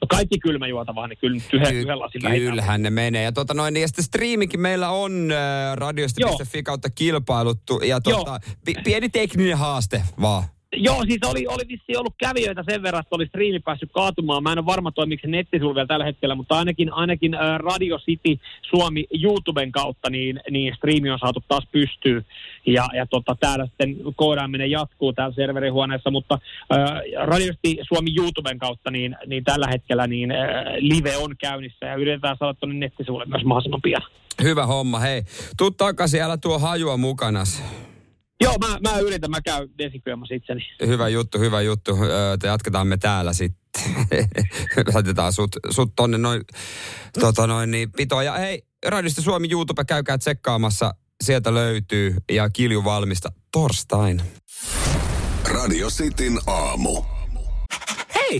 No kaikki kylmäjuotavaa, niin kyllä yhden, Ky- yhden lasin kyllähän ne menee. Ja, tota noin, niin ja sitten striimikin meillä on äh, radiosta.fi kautta kilpailuttu. Ja tota, pi- pieni tekninen haaste vaan. Joo, siis oli, oli vissi ollut kävijöitä sen verran, että oli striimi päässyt kaatumaan. Mä en ole varma toimiko se nettisivu vielä tällä hetkellä, mutta ainakin, ainakin Radio City Suomi YouTuben kautta niin, niin striimi on saatu taas pystyyn. Ja, ja tota, täällä sitten koodaaminen jatkuu täällä serverihuoneessa, mutta äh, Radio City Suomi YouTuben kautta niin, niin tällä hetkellä niin äh, live on käynnissä ja yritetään saada tuonne nettisivulle myös mahdollisimman pian. Hyvä homma, hei. Tuu takaisin, älä tuo hajua mukanas. Joo, mä, mä yritän, mä käyn desinfioimassa itseni. Hyvä juttu, hyvä juttu. Öö, te jatketaan me täällä sitten. <laughs> Laitetaan sut, sut tonne noin, tota noin niin, pitoon. Ja hei, Radiosta Suomi YouTube, käykää tsekkaamassa. Sieltä löytyy ja kilju valmista torstain. Radio Cityn aamu. Hei,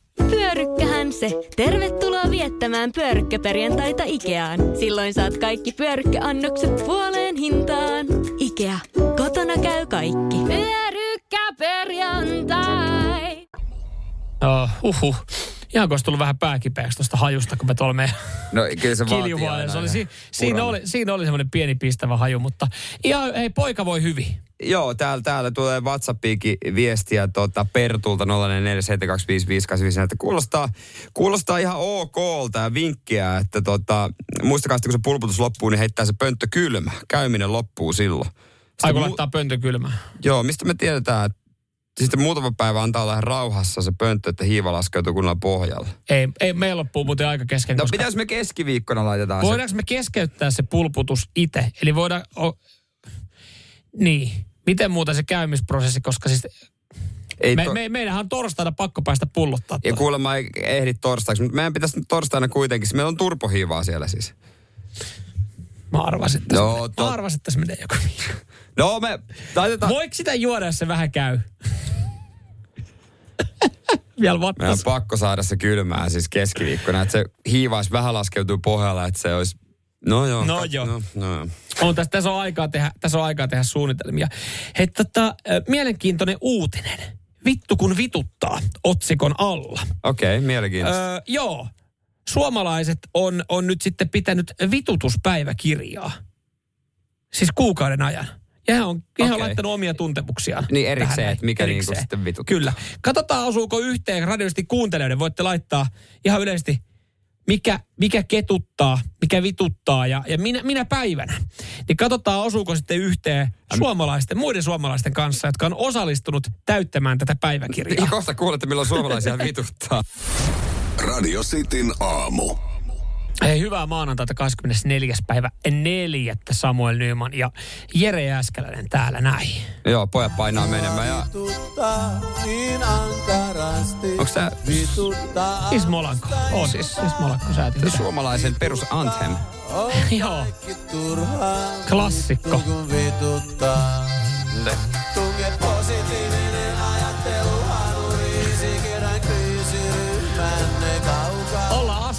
Pyörykkähän se! Tervetuloa viettämään pyörykkäperjantaita Ikeaan. Silloin saat kaikki pyörykkäannokset puoleen hintaan. Ikea. Kotona käy kaikki. Pyörykkäperjantai! Oh, uhuh. ihan kun olisi tullut vähän pääkipeäksi tuosta hajusta, kun me tuolla meidän No kyllä se vaatii <laughs> aina oli. Si- siinä, oli, siinä oli semmoinen pieni pistävä haju, mutta ihan, hei, poika voi hyvin. Joo, täällä, täällä tulee WhatsAppiinkin viestiä tota Pertulta 0447255854, että kuulostaa, kuulostaa ihan okolta ja vinkkiä, että tota, muistakaa sitten kun se pulputus loppuu, niin heittää se pönttö kylmä. Käyminen loppuu silloin. Aiku mu- laittaa pöntö kylmään. Joo, mistä me tiedetään, että sitten muutama päivä antaa olla rauhassa se pönttö, että hiiva laskeutuu kunnolla pohjalla. Ei, ei meillä loppuu muuten aika kesken. No koska pitäis me keskiviikkona laitetaan se. voidaanko me keskeyttää se pulputus itse? Eli voidaan... O, niin. Miten muuten se käymisprosessi, koska siis... Ei me, to- me, meidänhän on torstaina pakko päästä pullottaa. Ja kuulemma ei ehdi torstaiksi, mutta meidän pitäisi nyt torstaina kuitenkin. Meillä on turpohiivaa siellä siis. Mä arvasin, että, no, to- mä arvasin, että se menee joku No me laitetaan... Voiko sitä juoda, jos se vähän käy? <laughs> Vielä Meidän vattas. on pakko saada se kylmää siis keskiviikkona, että se hiivais vähän laskeutuu pohjalla, että se olisi... No joo. No kat- joo. No, no. joo. On, tässä, tässä, on aikaa tehdä, tässä on aikaa tehdä suunnitelmia. Hei, tota, mielenkiintoinen uutinen. Vittu kun vituttaa otsikon alla. Okei, okay, mielenkiintoista. Öö, joo. Suomalaiset on, on nyt sitten pitänyt vitutuspäiväkirjaa. Siis kuukauden ajan. Ja he on, he on laittanut omia tuntemuksiaan. Niin erikseen, tähän että mikä niinku sitten vituttaa. Kyllä. Katsotaan, osuuko yhteen radioisesti kuuntelijoiden. Voitte laittaa ihan yleisesti, mikä, mikä ketuttaa, mikä vituttaa ja, ja minä, minä päivänä. Niin katsotaan, osuuko sitten yhteen suomalaisten, muiden suomalaisten kanssa, jotka on osallistunut täyttämään tätä päiväkirjaa. Ja kohta kuulette, milloin suomalaisia <laughs> vituttaa. Radio Cityn aamu. Hei, hyvää maanantaita 24. päivä 4. Samuel Nyman ja Jere Jääskeläinen täällä näin. Joo, pojat painaa menemään ja... Onks tää Ismolanko. On siis Ismolanko säätiö. suomalaisen perus anthem? <laughs> Joo. Klassikko. Ollaan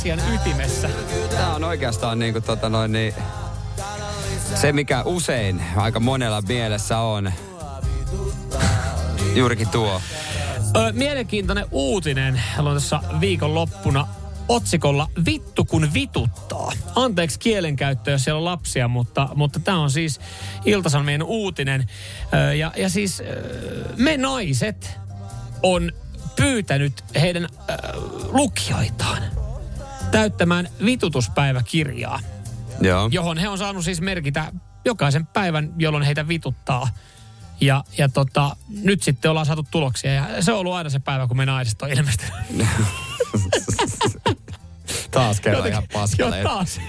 asian ytimessä. Tää on oikeastaan niinku tota noin niin... Se mikä usein aika monella mielessä on. Juurikin tuo. Ö, mielenkiintoinen uutinen. Haluan tuossa viikon loppuna otsikolla Vittu kun vituttaa. Anteeksi kielenkäyttö, jos siellä on lapsia, mutta, mutta tämä on siis Iltasanomien uutinen. Ö, ja, ja siis me naiset on pyytänyt heidän ö, lukijoitaan täyttämään vitutuspäiväkirjaa, Joo. johon he on saanut siis merkitä jokaisen päivän, jolloin heitä vituttaa. Ja, ja tota, nyt sitten ollaan saatu tuloksia ja se on ollut aina se päivä, kun me naiset on ilmestynyt. <laughs> Taas kerran Jotenkin- ihan paskalle. Joo, taas.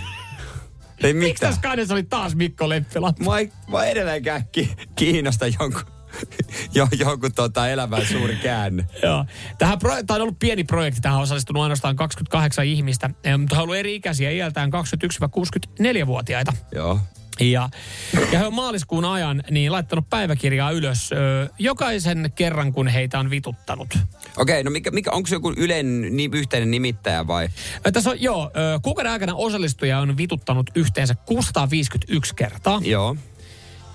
Ei Miksi mitään. tässä kannessa oli taas Mikko Lemppilä? Mä, mä edelleenkään ki- kiinnosta jonkun, <laughs> jo, jonkun tota elämän suuri käänne. <laughs> Joo. Tähän pro, tämä on ollut pieni projekti. Tähän on osallistunut ainoastaan 28 ihmistä, mutta he on ollut eri ikäisiä iältään 21-64-vuotiaita. Joo. Ja, ja he on maaliskuun ajan niin laittanut päiväkirjaa ylös ö, jokaisen kerran, kun heitä on vituttanut. Okei, no mikä, mikä, onko se joku yleinen ni, yhteinen nimittäjä vai? Ö, Tässä on, joo, ö, kuukauden aikana osallistuja on vituttanut yhteensä 651 kertaa. Joo.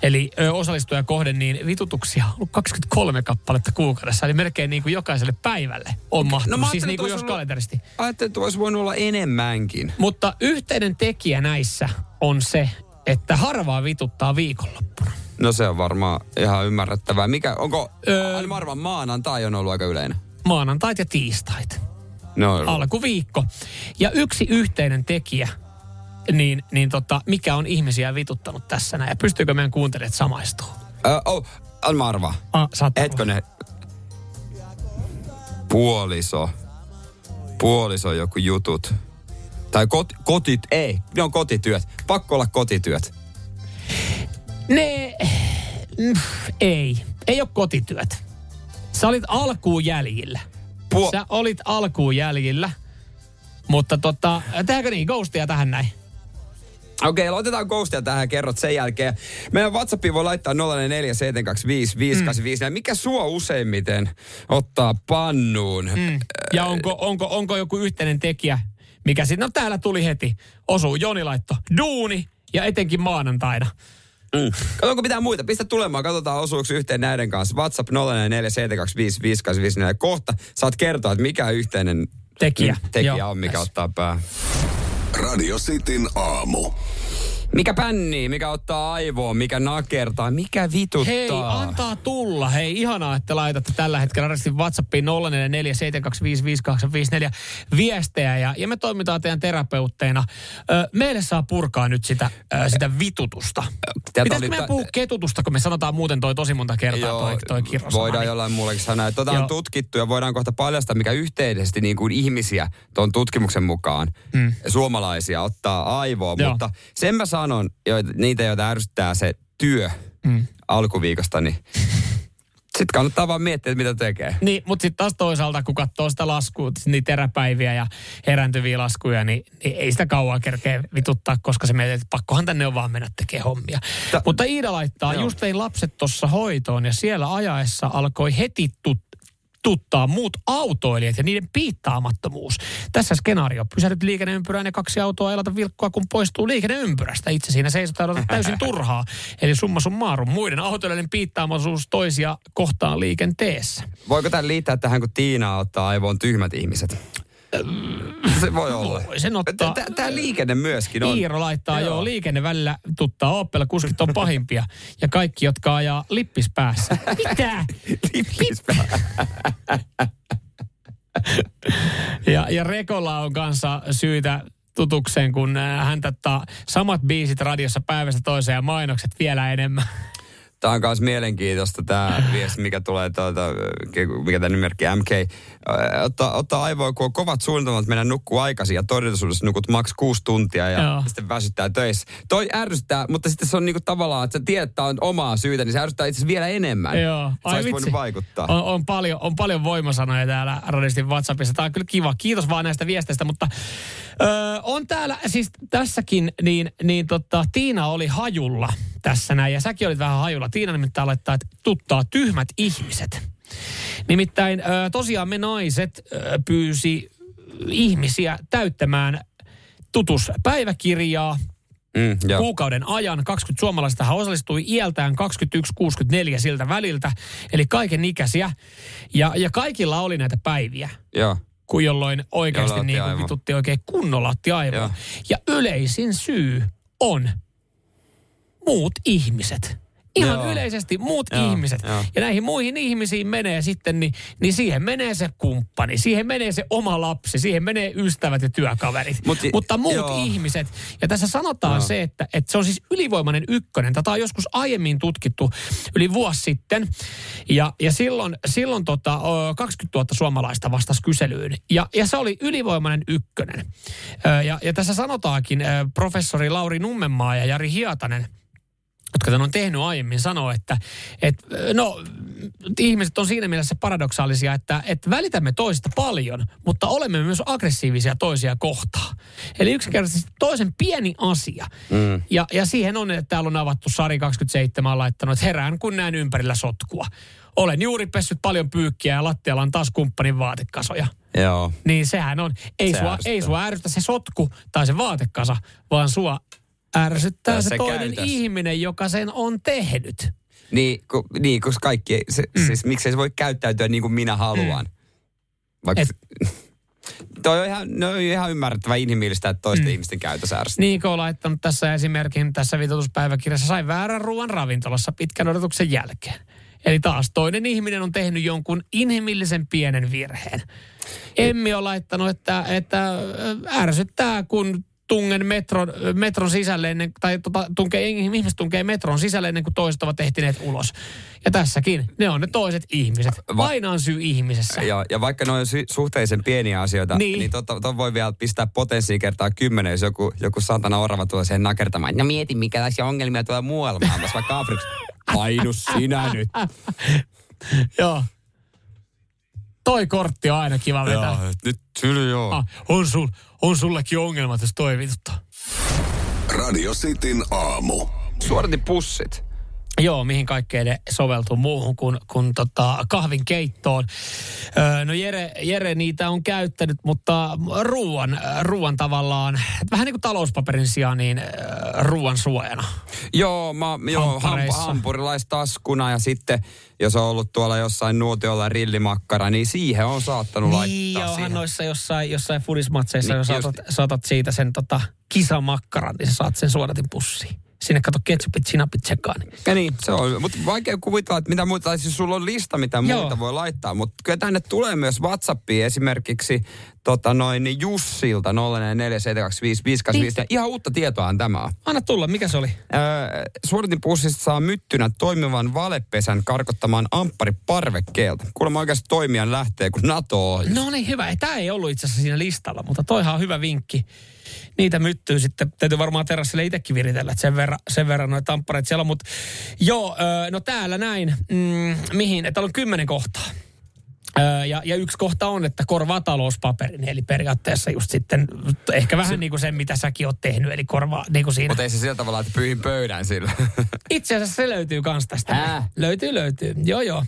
Eli osallistuja kohden niin vitutuksia on ollut 23 kappaletta kuukaudessa. Eli melkein niin kuin jokaiselle päivälle on mahtunut. mä siis niin kuin jos ollut- kalenteristi. Ajattelin, että olisi voinut olla enemmänkin. Mutta yhteinen tekijä näissä on se, että harvaa vituttaa viikonloppuna. No se on varmaan ihan ymmärrettävää. Mikä, onko, Öö- öö... varmaan maanantai on ollut aika yleinen. Maanantait ja tiistait. No, Alkuviikko. Ja yksi yhteinen tekijä, niin, niin tota, mikä on ihmisiä vituttanut tässä näin. Ja pystyykö meidän kuuntelijat samaistua? Öö, oh, anna arvaa. Ah, saat Hetkonen. Puoliso. Puoliso joku jutut. Tai kot, kotit, ei, ne on kotityöt. Pakko olla kotityöt. Ne, mm, ei, ei ole kotityöt. Sä olit alkuun jäljillä. Puo- Sä olit alkuun jäljillä. Mutta tota, tehdäänkö niin, ghostia tähän näin? Okei, otetaan ghostia tähän ja kerrot sen jälkeen. Meidän WhatsAppiin voi laittaa 0447255854. Mikä sua useimmiten ottaa pannuun? Mm. Ja onko, onko, onko joku yhteinen tekijä, mikä sitten, no täällä tuli heti, osuu Joni laitto, duuni ja etenkin maanantaina. Mm. Onko pitää muita? Pistä tulemaan, katsotaan osuuko yhteen näiden kanssa. WhatsApp 0447255854. Kohta saat kertoa, että mikä yhteinen Tekijä. tekijä Joo. on, mikä ottaa pää. Radio Cityn aamu. Mikä pänni, mikä ottaa aivoon, mikä nakertaa, mikä vituttaa. Hei, antaa tulla. Hei, ihanaa, että laitatte tällä hetkellä radistin WhatsAppiin 0447255854 viestejä. Ja, ja me toimitaan teidän terapeutteina. Ö, meille saa purkaa nyt sitä, ö, sitä vitutusta. Pitäisikö meidän ta- puhua ketutusta, kun me sanotaan muuten toi tosi monta kertaa Joo, toi, toi kirosana. voidaan niin- jollain muullakin sanoa. Tota on tutkittu ja voidaan kohta paljastaa, mikä yhteisesti niin kuin ihmisiä tuon tutkimuksen mukaan Mm. suomalaisia ottaa aivoon. Joo. Mutta sen mä sanon, joita, niitä, joita ärsyttää se työ Mm. alkuviikosta, niin <laughs> sitten kannattaa vaan miettiä, että mitä tekee. Niin, mutta sitten taas toisaalta, kun katsoo sitä laskua, niitä eräpäiviä ja herääntyviä laskuja, niin, niin ei sitä kauan kerkeä vituttaa, koska se mietit, että pakkohan tänne on vaan mennä tekemään hommia. Ta- mutta Iida laittaa, Joo. just vein lapset tuossa hoitoon ja siellä ajaessa alkoi heti tut, tuttaa muut autoilijat ja niiden piittaamattomuus. Tässä skenaario. Pysähdyt liikenneympyrään ja kaksi autoa ei laita vilkkoa, kun poistuu liikenneympyrästä. Itse siinä seisotaan täysin <laughs> turhaa. Eli summa summarum. Muiden autoilijoiden piittaamattomuus toisia kohtaan liikenteessä. Voiko tämän liittää tähän, kun Tiina ottaa aivoon tyhmät ihmiset? Se voi olla. Voi sen ottaa. Tämä liikenne myöskin on. Iiro laittaa joo. Joo. liikenne välillä tuttaa Opel, kuskit on pahimpia. Ja kaikki, jotka ajaa lippis päässä. <laughs> Mitä? Lippis <laughs> Ja, ja Rekolla on kanssa syytä tutukseen, kun äh, hän tattaa samat biisit radiossa päivästä toiseen ja mainokset vielä enemmän. Tämä on myös mielenkiintoista tämä viesti, mikä tulee tuota, mikä tämä nimerkki MK. Ottaa, ottaa aivoa, kun on kovat suunnitelmat mennä nukkuu aikaisin ja todellisuudessa nukut maks kuusi tuntia ja Joo. sitten väsyttää töissä. Toi ärsyttää, mutta sitten se on niinku tavallaan, että sä tiedät, että on omaa syytä, niin se ärsyttää itse vielä enemmän. Joo. Olisi voinut vaikuttaa. On, on, paljon, on paljon voimasanoja täällä radistin WhatsAppissa. Tämä on kyllä kiva. Kiitos vaan näistä viesteistä, mutta öö, on täällä siis tässäkin, niin, niin tota, Tiina oli hajulla tässä näin ja säkin olit vähän hajulla. Tiina nimittäin laittaa, että tuttaa tyhmät ihmiset. Nimittäin tosiaan me naiset pyysi ihmisiä täyttämään tutuspäiväkirjaa Mm, kuukauden ajan. 20 suomalaista osallistui iältään 21-64 siltä väliltä, eli kaiken ikäisiä. Ja, ja kaikilla oli näitä päiviä, joo. kun jolloin oikeasti niin kuin vitutti oikein kunnolla otti aivoa. Joo. Ja yleisin syy on muut ihmiset. Ihan Joo. yleisesti muut Joo, ihmiset. joo. Ja näihin muihin ihmisiin menee sitten, niin, niin siihen menee se kumppani, siihen menee se oma lapsi, siihen menee ystävät ja työkaverit. Mut- Mutta muut joo. ihmiset. Ja tässä sanotaan Joo. se, että, että se on siis ylivoimainen ykkönen. Tätä on joskus aiemmin tutkittu yli vuosi sitten. Ja, ja silloin, silloin tota, ö, 20 000 suomalaista vastasi kyselyyn. Ja, ja se oli ylivoimainen ykkönen. Ja, ja tässä sanotaankin professori Lauri Nummenmaa ja Jari Hiatanen – jotka tämän on tehnyt aiemmin, sanoo, että, että no, ihmiset on siinä mielessä paradoksaalisia, että, että välitämme toisista paljon, mutta olemme myös aggressiivisia toisia kohtaan. Eli yksinkertaisesti toisen pieni asia. Mm. Ja, ja siihen on, että täällä on avattu Sari 27 on laittanut, että herään kun näen ympärillä sotkua. Olen juuri pessyt paljon pyykkiä ja lattialla on taas kumppanin vaatekasoja. Joo. Niin sehän on. Ei, Se sua, ei sua ärsytä se sotku tai se vaatekasa, vaan sua ärsyttää se, se toinen käytös. ihminen, joka sen on tehnyt. Niin, ku, niin koska kaikki, se, mm. siis miksei se voi käyttäytyä niin kuin minä haluan. Mm. Vaikka, Et- <laughs> toi on ihan, no, ihan ymmärrettävä inhimillistä, että toisten mm. ihmisten käytös ärsyttää. Niiko on laittanut tässä esimerkin tässä vitutuspäiväkirjassa, sai väärän ruoan ravintolassa pitkän odotuksen jälkeen. Eli taas toinen ihminen on tehnyt jonkun inhimillisen pienen virheen. Emmi on laittanut, että, että ärsyttää, kun tungen metron, metron sisälle ennen, tai tota, tunkee, ihmiset tunkee metron sisälle ennen kuin toiset ovat ehtineet ulos. Ja tässäkin, ne on ne toiset ihmiset. Va- Aina on syy ihmisessä. Ja, ja vaikka ne on sy- suhteellisen pieniä asioita, Niin. niin, tota, ton voi vielä pistää potenssiin kertaa kymmenen, jos joku, joku santana orava tulee siihen nakertamaan. No mieti, minkälaisia ongelmia tulee muualla maailmassa, vaikka Afrikassa. Painu sinä nyt. <laughs> Joo. Toi kortti on aina kiva vetää. Joo, nyt syly joo. Ah, on, sul, on sullekin ongelmat, jos toi vituttaa. Radio Cityn aamu. Suodatipussit. Joo, mihin kaikkeen ne soveltuu muuhun kuin, kuin tota, kahvin keittoon. Öö, no Jere, Jere niitä on käyttänyt, mutta ruoan, ruoan tavallaan, vähän niin kuin talouspaperin sijaan, niin ruoan suojana. Joo, mä, joo hamp, hampurilaistaskuna ja sitten jos on ollut tuolla jossain nuotiolla rillimakkara, niin siihen on saattanut Niin, laittaa joo, siihen. noissa jossain, jossain fudismatseissa, Niin, jos just- saatat, saatat siitä sen tota, kisamakkaran, niin sä saat sen suodatin pussiin. Sinne kato ketsupit, sinapit sekaan. Ja niin, se on. Mutta vaikea kuvitella, että mitä muuta, tai siis sulla on lista, mitä Joo. muuta voi laittaa. Mutta kyllä tänne tulee myös WhatsAppiin esimerkiksi tota noin, niin Jussilta 04472555. Niin. Ja ihan uutta tietoahan tämä on. Anna tulla, mikä se oli? Öö, suoritin pussista saa myttynä toimivan valepesän karkottamaan amppari parvekkeelta. Kuulemma oikeasti toimijan lähtee, kun NATO on. No niin, hyvä. Tämä ei ollut itse asiassa siinä listalla, mutta toihan on hyvä vinkki. Niitä myttyy sitten, täytyy varmaan terassille itsekin viritellä, että sen verran, sen verran noita tamppareita siellä on. Mutta joo, ö, no täällä näin, mm, mihin, että on kymmenen kohtaa. Ja, ja yksi kohta on, että korvaa talouspaperin, eli periaatteessa just sitten ehkä vähän se, niin kuin sen, mitä säkin oot tehnyt, eli korvaa niin kuin siinä. Mutta ei se sillä tavalla, että pyyhin pöydän sillä. <laughs> Itse asiassa se löytyy kans tästä. Ää. Löytyy, löytyy. Joo, joo.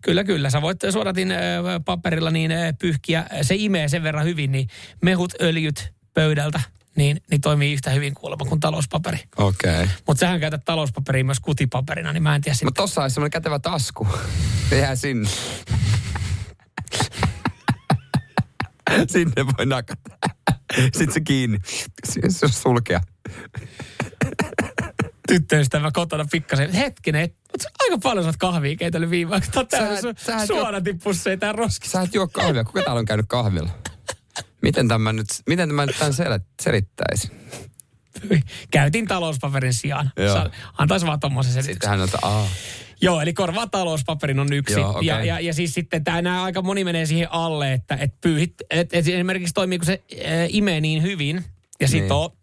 Kyllä, kyllä. Sä voit suoratin äh, paperilla niin äh, pyyhkiä. Se imee sen verran hyvin, niin mehut, öljyt pöydältä, niin, niin toimii yhtä hyvin kuulemma kuin talouspaperi. Okei. Okay. Mutta sähän käytät talouspaperia myös kutipaperina, niin mä en tiedä sitten. Mutta tossa olisi semmoinen kätevä tasku. <laughs> Jää sinne. <laughs> sinne voi nakata. Sitten se kiinni. Se se on sulkea. tyttöystävä kotona pikkasen. Hetkinen, et, mut sä aika paljon sä oot kahvia keitellyt viime aikoina. Totta Sä- su, sä suodatipusseja tää roskissa. Sä et juo kahvia. Kuka täällä on käynyt kahvilla? Miten tämä nyt, miten tämä nyt tämän sel- selittäisi? Käytin talouspaperin sijaan. Joo. Antaisi vaan tommosen selityksen. Sitten hän on, että aah. Joo, eli korvaa talouspaperin on yksi. Joo, okei. ja, ja, ja siis sitten tämä nämä aika moni menee siihen alle, että et pyyhit, et, et esimerkiksi toimii, kun se äh, imee niin hyvin ja Niin. sitoo,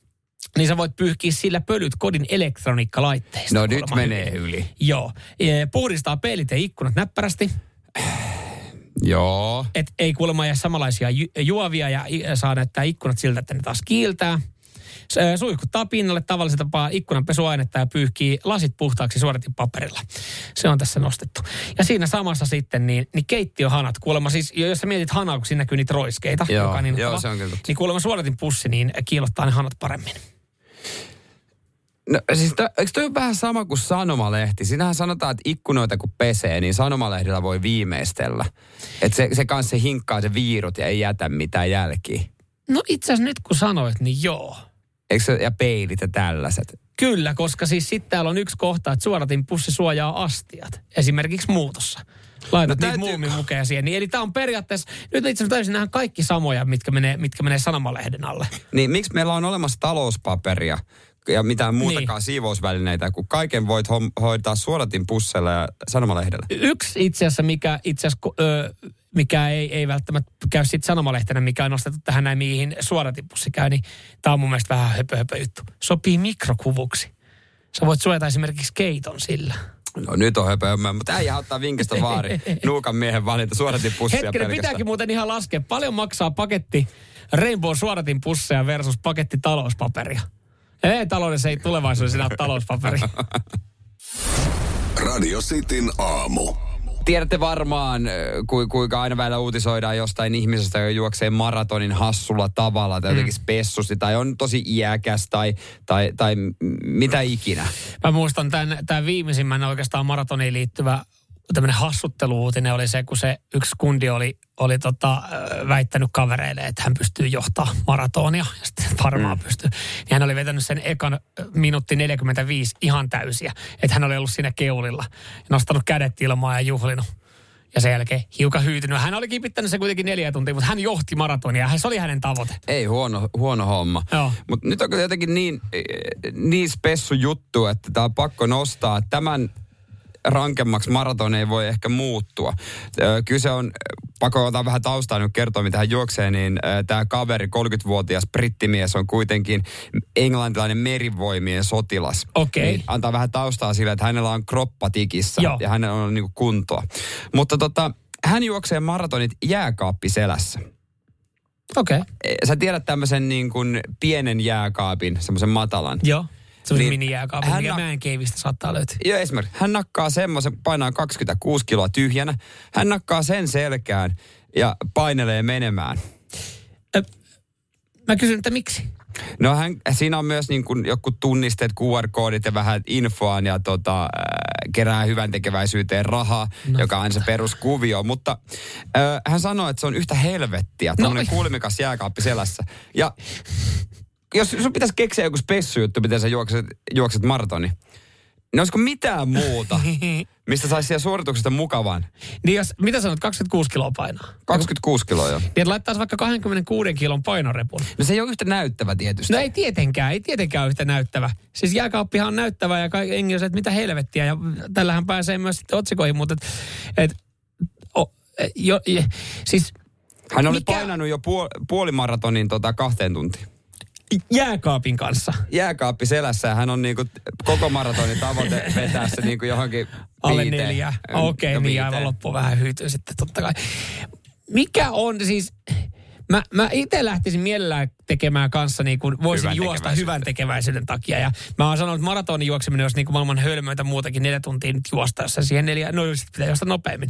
niin sä voit pyyhkiä sillä pölyt kodin elektroniikkalaitteista. No nyt menee hyvin. yli. Joo. E, Puhdistaa peilit ja ikkunat näppärästi. Joo. Et ei kuulemma jää samanlaisia ju- juovia ja saa näyttää ikkunat siltä, että ne taas kiiltää. Suihkuttaa pinnalle tavallisella tapaa ikkunan pesuainetta ja pyyhkii lasit puhtaaksi suoratin paperilla. Se on tässä nostettu. Ja siinä samassa sitten niin, niin keittiöhanat. Kuulemma siis, jos sä mietit hanaa, kun siinä näkyy niitä roiskeita, Joo, joka on niin joo, se on kyllä niin kuulemma suoratin pussi, niin kiilottaa ne hanat paremmin. No siis to, eikö toi vähän sama kuin sanomalehti? Siinähän sanotaan, että ikkunoita kun pesee, niin sanomalehdellä voi viimeistellä. Että se, se kanssa se hinkkaa se viirut ja ei jätä mitään jälkiä. No itse asiassa nyt kun sanoit, niin joo. Eikö se, ja peilit ja tällaiset. Kyllä, koska siis sitten täällä on yksi kohta, että suodatin pussi suojaa astiat. Esimerkiksi muutossa. Laitat No no, niitä täytyy- muumimukeja siihen. Niin, eli tämä on periaatteessa, nyt itse asiassa täysin nämä kaikki samoja, mitkä menee, mitkä menee sanomalehden alle. Niin miksi meillä on olemassa talouspaperia ja mitään muutakaan Niin. niin. siivousvälineitä, kun kaiken voit hom- hoitaa suoratin pussella ja sanomalehdellä? Yksi itse asiassa, mikä, itse asiassa, ö, mikä ei, ei välttämättä käy sitten sanomalehtenä, mikä on nostettu tähän näin, mihin suodatipussi käy, niin tämä on mun mielestä vähän höpö, höpö juttu. Sopii mikrokuvuksi. Sä voit suojata esimerkiksi keiton sillä. No nyt on höpöömmä, mutta äijä ottaa vinkistä vaari. <laughs> Nuukan miehen valinta suoratin pussia Hetkinen, pelkästään. pitääkin muuten ihan laskea. Paljon maksaa paketti Rainbow suodatin pusseja versus paketti talouspaperia? Ei, taloudessa ei tulevaisuudessa enää ole talouspaperia. <laughs> Radio Cityn aamu. Tiedätte varmaan, ku, kuinka aina välillä uutisoidaan jostain ihmisestä, joka juoksee maratonin hassulla tavalla tai jotenkin spessusti tai on tosi iäkäs tai, tai, tai mitä ikinä. Mä muistan tämän, tämän viimeisimmän oikeastaan maratoniin liittyvä tämmöinen hassutteluuutinen oli se, kun se yksi kundi oli, oli tota, väittänyt kavereille, että hän pystyy johtaa maratonia. Ja sitten <laughs> varmaan mm. pystyy. Niin hän oli vetänyt sen ekan minuutti 45 ihan täysiä. Että hän oli ollut siinä keulilla. Ja nostanut kädet ilmaan ja juhlinut. Ja sen jälkeen hiukan hyytynyt. Hän oli kipittänyt se kuitenkin neljä tuntia, mutta hän johti maratonia. Se oli hänen tavoite. Ei huono, huono homma. Mutta nyt on kyllä jotenkin niin, eh, niin spessu juttu, että tämä on pakko nostaa. Tämän rankemmaksi maraton ei voi ehkä muuttua. Kyse on, pakko ottaa vähän taustaa nyt kertoa, mitä hän juoksee, niin tämä kaveri, 30-vuotias brittimies, on kuitenkin englantilainen merivoimien sotilas. Okei. Niin antaa vähän taustaa sille, että hänellä on kroppa tikissä Joo. ja hänellä on niinku kuntoa. Mutta tota, hän juoksee maratonit jääkaappiselässä. Okei. Okay. Sä tiedät tämmöisen niin kuin pienen jääkaapin, semmoisen matalan. Joo. Se on Niin, mini-jääkaappi, hän mikä saattaa löytyä. Joo, esimerkiksi hän nakkaa semmoisen, painaa 26 kiloa tyhjänä. Hän nakkaa sen selkään ja painelee menemään. Mä kysyn, että miksi? No hän, siinä on myös niin kuin joku tunnisteet, QR-koodit ja vähän infoa ja tota, äh, kerää hyvän tekeväisyyteen rahaa, no. joka on se peruskuvio. Mutta äh, hän sanoi, että se on yhtä helvettiä, tämmöinen no. kulmikas jääkaappi selässä. Ja <laughs> jos sun pitäisi keksiä joku spessujuttu, miten sä juokset, juokset maratoni, niin olisiko mitään muuta, <laughs> mistä saisi siellä suorituksesta mukavan? Niin jos, mitä sanot, 26 kiloa painaa? 26 kiloa jo. Niin, että laittaisi vaikka 26 kilon painorepun. No se ei ole yhtä näyttävä tietysti. No ei tietenkään, ei tietenkään ole yhtä näyttävä. Siis jääkaappihan on näyttävä ja kaikki se, että mitä helvettiä. Ja tällähän pääsee myös sitten otsikoihin, mutta et, et, o, jo, je, siis Hän oli Mikä- painanut jo puol, puolimaratonin tota kahteen tuntiin. Jääkaapin kanssa. Jääkaappi selässä ja hän on niinku koko maratonin tavoite <laughs> vetää se niinku johonkin Alle viiteen. neljä. No, Okei, okay, niin viiteen. aivan loppu vähän hyytyy sitten totta kai. Mikä on siis... Mä, mä itse lähtisin mielellään tekemään kanssa, niin kuin voisin Hyvän juosta hyvän tekeväisyyden takia. Ja mä oon sanonut, että maratonin juokseminen olisi niin kuin maailman hölmöitä muutakin neljä tuntia nyt juosta, jos siihen neljä, no sitten pitää juosta nopeammin.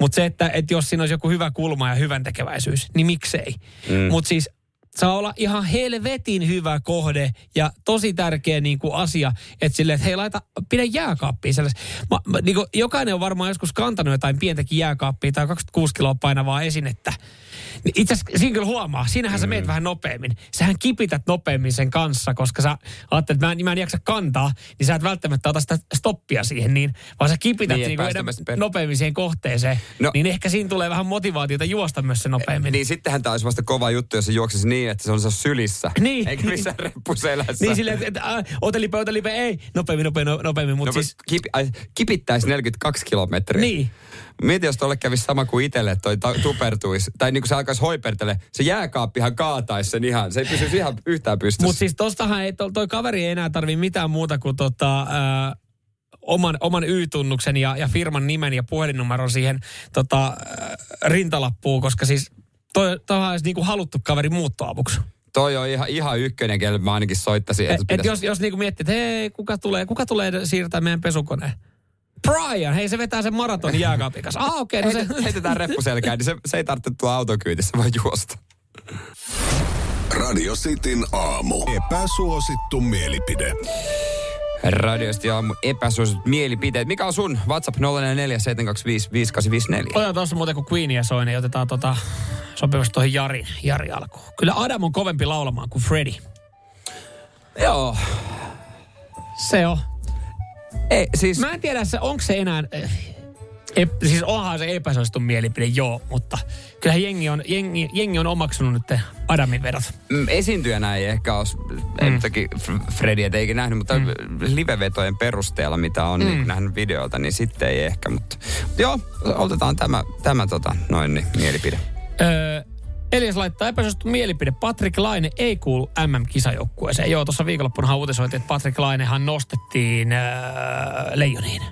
Mutta se, että, että jos siinä olisi joku hyvä kulma ja hyvän tekeväisyys, niin miksei. Mm. Mutta siis saa olla ihan helvetin hyvä kohde ja tosi tärkeä niin kuin asia, että silleen, että hei laita, pidä jääkaappia sellais. Mä, mä, niin kuin, jokainen on varmaan joskus kantanut jotain pientäkin jääkaappia tai 26 kiloa painavaa esinettä. Niin itse asiassa siinä kyllä huomaa, siinähän sä meet vähän nopeammin. Sähän kipität nopeammin sen kanssa, koska sä ajattelet, että mä, en- mä en jaksa kantaa, niin sä et välttämättä ota sitä stoppia siihen, niin, vaan sä kipität Niin, niin, niin enemmän, per- nopeammin siihen kohteeseen. No. Niin ehkä siinä tulee vähän motivaatiota juosta myös se nopeammin. Niin sittenhän tämä olisi vasta kova juttu, jos se juoksisi niin, että se on se sylissä. Niin. Eikä missään reppuselässä. Niin silleen, että et, äh, otelipe, otelipe, ei, nopeammin, nopeammin, nopeammin, mutta no, siis... kip, kipittäisi 42 kilometriä. Niin. Mieti, jos tolle kävisi sama kuin itselle, toi ta- tupertuisi. Tai niin kuin se alkaisi hoipertele. Se jääkaappihan kaataisi sen ihan. Se ei pysyisi ihan yhtään pystyssä. Mutta siis tostahan ei, to- toi kaveri ei enää tarvi mitään muuta kuin tota, äh, oman, oman Y-tunnuksen ja, ja firman nimen ja puhelinnumeron siihen tota, äh, rintalappuun, koska siis toi, toi olisi niinku haluttu kaveri muuttoavuksi. Toi on ihan, ihan ykkönen, kelle mä ainakin soittaisin. Et, et pitäisi- jos, jos niinku miettii, että hei, kuka tulee, kuka tulee siirtää meidän pesukoneen? Brian, hei se vetää sen maratonin jääkaapin kanssa. Ah okei, okay, no se... Heitet- heitetään reppuselkään, niin se, se ei tarvitse tulla autokyytissä, voi juosta. Radio Cityn aamu. Epäsuosittu mielipide. Radiosti aamu epäsuositut mielipiteet. Mikä on sun WhatsApp 044 725 5854? Otetaan tuossa muuten kun Queenia soi, niin otetaan tota, sopivasti tuohon Jari, Jari alkuun. Kyllä Adam on kovempi laulamaan kuin Freddy. Joo. Se on. Ei, siis... Mä en tiedä, onko se enää... Ep, siis onhan se epäsuosittu mielipide, joo, mutta kyllähän jengi on, jengi, jengi on omaksunut nyt Adamin vedot. Mm, esiintyjänä ei ehkä ole, Mm. toki Fredi et eikä nähnyt, mutta mm. livevetojen perusteella, mitä on Mm. niin nähnyt videolta, niin sitten ei ehkä. Mutta, mutta joo, otetaan tämä, tämä tota, noin niin, mielipide. Öö, Elias laittaa epäsuosittu mielipide. Patrick Laine ei kuulu MM-kisajoukkueeseen. Joo, tuossa viikonloppunahan uutisoitiin, että Patrick Lainehan nostettiin öö, leijoniin.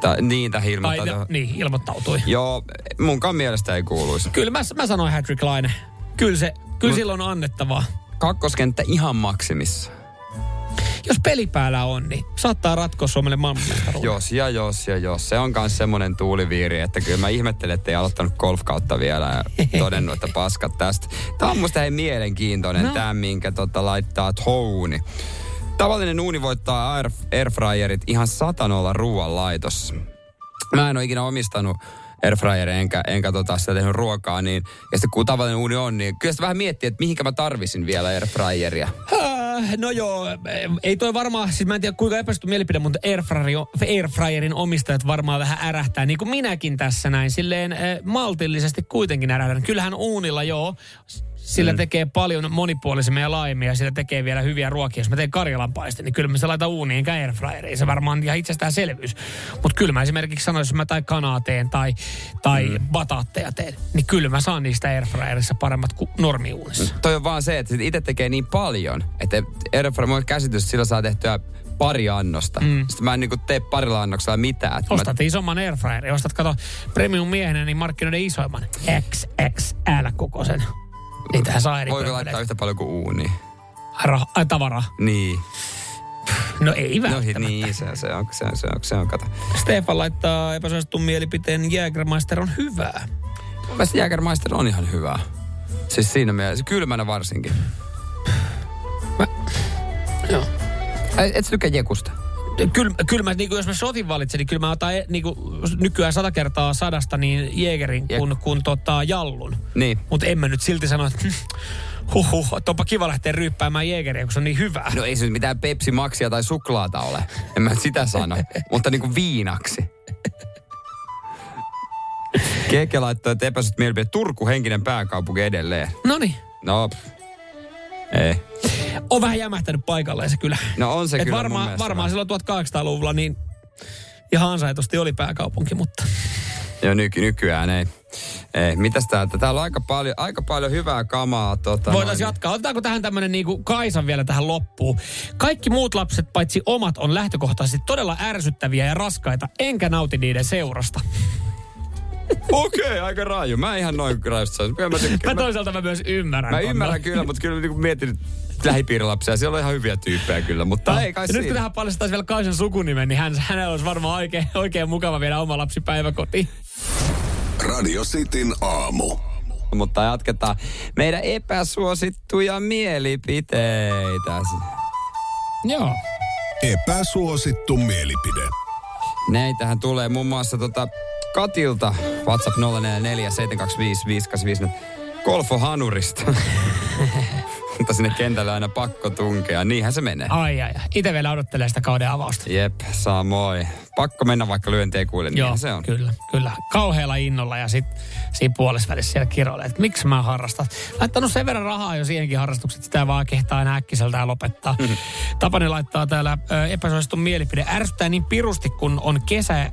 Ta, niin, Tai, ilmoittaa. niin, ilmoittautui. Joo, munkaan mielestä ei kuuluisi. Kyllä mä, mä sanoin Patrick Laine. Kyllä, se, kyllä Mut- silloin on annettavaa. Kakkoskenttä ihan maksimissa. Jos peli päällä on, niin saattaa ratkoa Suomelle maailmanmestaruuden. Jos ja jos ja jos. Se on myös semmoinen tuuliviiri, että kyllä mä ihmettelen, että ei aloittanut golfkautta vielä ja <laughs> todennut, että paskat tästä. Tämä on musta hei mielenkiintoinen, no. Tämä minkä tota, laittaa Touni. Tavallinen uuni voittaa air, airfryerit ihan satanolla ruoanlaitossa. Mä en ole ikinä omistanut airfryeria enkä, enkä tota sitä tehnyt ruokaa, niin, ja sitten kun tavallinen uuni on, niin kyllä sitä vähän miettii, että mihinkä mä tarvisin vielä airfryeria. No joo, ei toi varmaan, siis mä en tiedä kuinka epästy mielipide, mutta airfryerin, omistajat varmaan vähän ärähtää, niin kuin minäkin tässä näin, silleen äh, maltillisesti kuitenkin ärähdän. Kyllähän uunilla joo, sillä mm. tekee paljon monipuolisemmin ja laajemmin ja sillä tekee vielä hyviä ruokia. Jos mä teen karjalanpaiste, niin kyllä mä se laitan uuniin enkä airfryeriin. Se varmaan ihan itsestäänselvyys. Mutta kyllä mä esimerkiksi sanoisin, jos mä tai kanaa teen tai, tai mm. bataatteja teen, niin kyllä mä saan niistä airfryerissa paremmat kuin normiuunissa. Toi on vaan se, että itse tekee niin paljon, että airfryer, on käsitys, että sillä saa tehtyä pari annosta. Mm. Sitten mä en niinku tee parilla annoksella mitään. Ostat isomman airfryerin. Ostat, kato, premium miehenä, niin markkinoiden isoimman. XXL-kokoisen. Niitähän saa eri Voiko laittaa yhtä paljon kuin uuni? Rah- ai, tavaraa. Niin. No ei No välttämättä. niin, se, se, on, se, on, se, on, se on, kato. Stefan laittaa epäsuositun mielipiteen Jägermeister on hyvää. Mun mielestä Jägermeister on ihan hyvää. Siis siinä mielessä, kylmänä varsinkin. Joo. Ai, Et sä tykkää Jekusta? Kyllä, kyllä mä, niin kuin jos mä shotin valitsen, niin kyllä mä otan e- niin kuin, nykyään sata kertaa sadasta niin Jägerin Jep. kun, kun tota, Jallun. Niin. Mutta en mä nyt silti sano, että huhhuh, että onpa kiva lähteä ryyppäämään Jägeriä, kun se on niin hyvää. No ei se nyt mitään Pepsi Maxia tai suklaata ole. En mä sitä sano. Mutta niinku viinaksi. Keke laittoi, että epäsyt mielipide. Turku henkinen pääkaupunki edelleen. No niin. No. Ei. On vähän jämähtänyt paikalleen se kyllä. No on se Et kyllä mun varmaan, silloin 1800-luvulla niin ihan ansaitusti oli pääkaupunki, mutta Joo, nyky, nykyään ei. ei. Mitäs täältä? Täällä on aika paljon, aika paljon hyvää kamaa. Tota, voitaisiin noin. jatkaa. Otetaanko tähän tämmönen niinku Kaisan vielä tähän loppuun? Kaikki muut lapset, paitsi omat, on lähtökohtaisesti todella ärsyttäviä ja raskaita, enkä nauti niiden seurasta. Okei, okay, aika raju. Mä ihan noin rajusta saisi. Kyllä mä, Mä tykkään. mä, toisaalta mä myös ymmärrän. mä ymmärrän kyllä, mutta kyllä niin mietin lähipiirilapsia. Siellä on ihan hyviä tyyppejä kyllä, mutta ei kai ja nyt kun tähän paljastaisi vielä Kaisan sukunimen, niin hän, hänellä olisi varmaan oikein, oikein mukava viedä oma lapsi päiväkotiin. Radio Cityn aamu. Mutta jatketaan meidän epäsuosittuja mielipiteitä. Joo. Epäsuosittu mielipide. Näitähän tulee muun muassa tota Katilta WhatsApp 044 725 585 Golfo Hanurista. Mutta sinne kentälle aina pakko tunkea. Niinhän se menee. Ai ai. Itse vielä odottelee sitä kauden avausta. Jep, samoin. Pakko mennä vaikka lyönti ei kuule, niin se on. kyllä, kyllä. Kauhealla innolla ja sitten siinä puolessa välissä siellä kiroilee, että miksi mä harrastan. Laittanut sen verran rahaa jo siihenkin harrastukset, sitä vaan kehtaa enää äkkiseltään lopettaa. Mhm. Tapani laittaa täällä ö, epäsuositun mielipide. Ärsyttää niin pirusti, kun on kesä,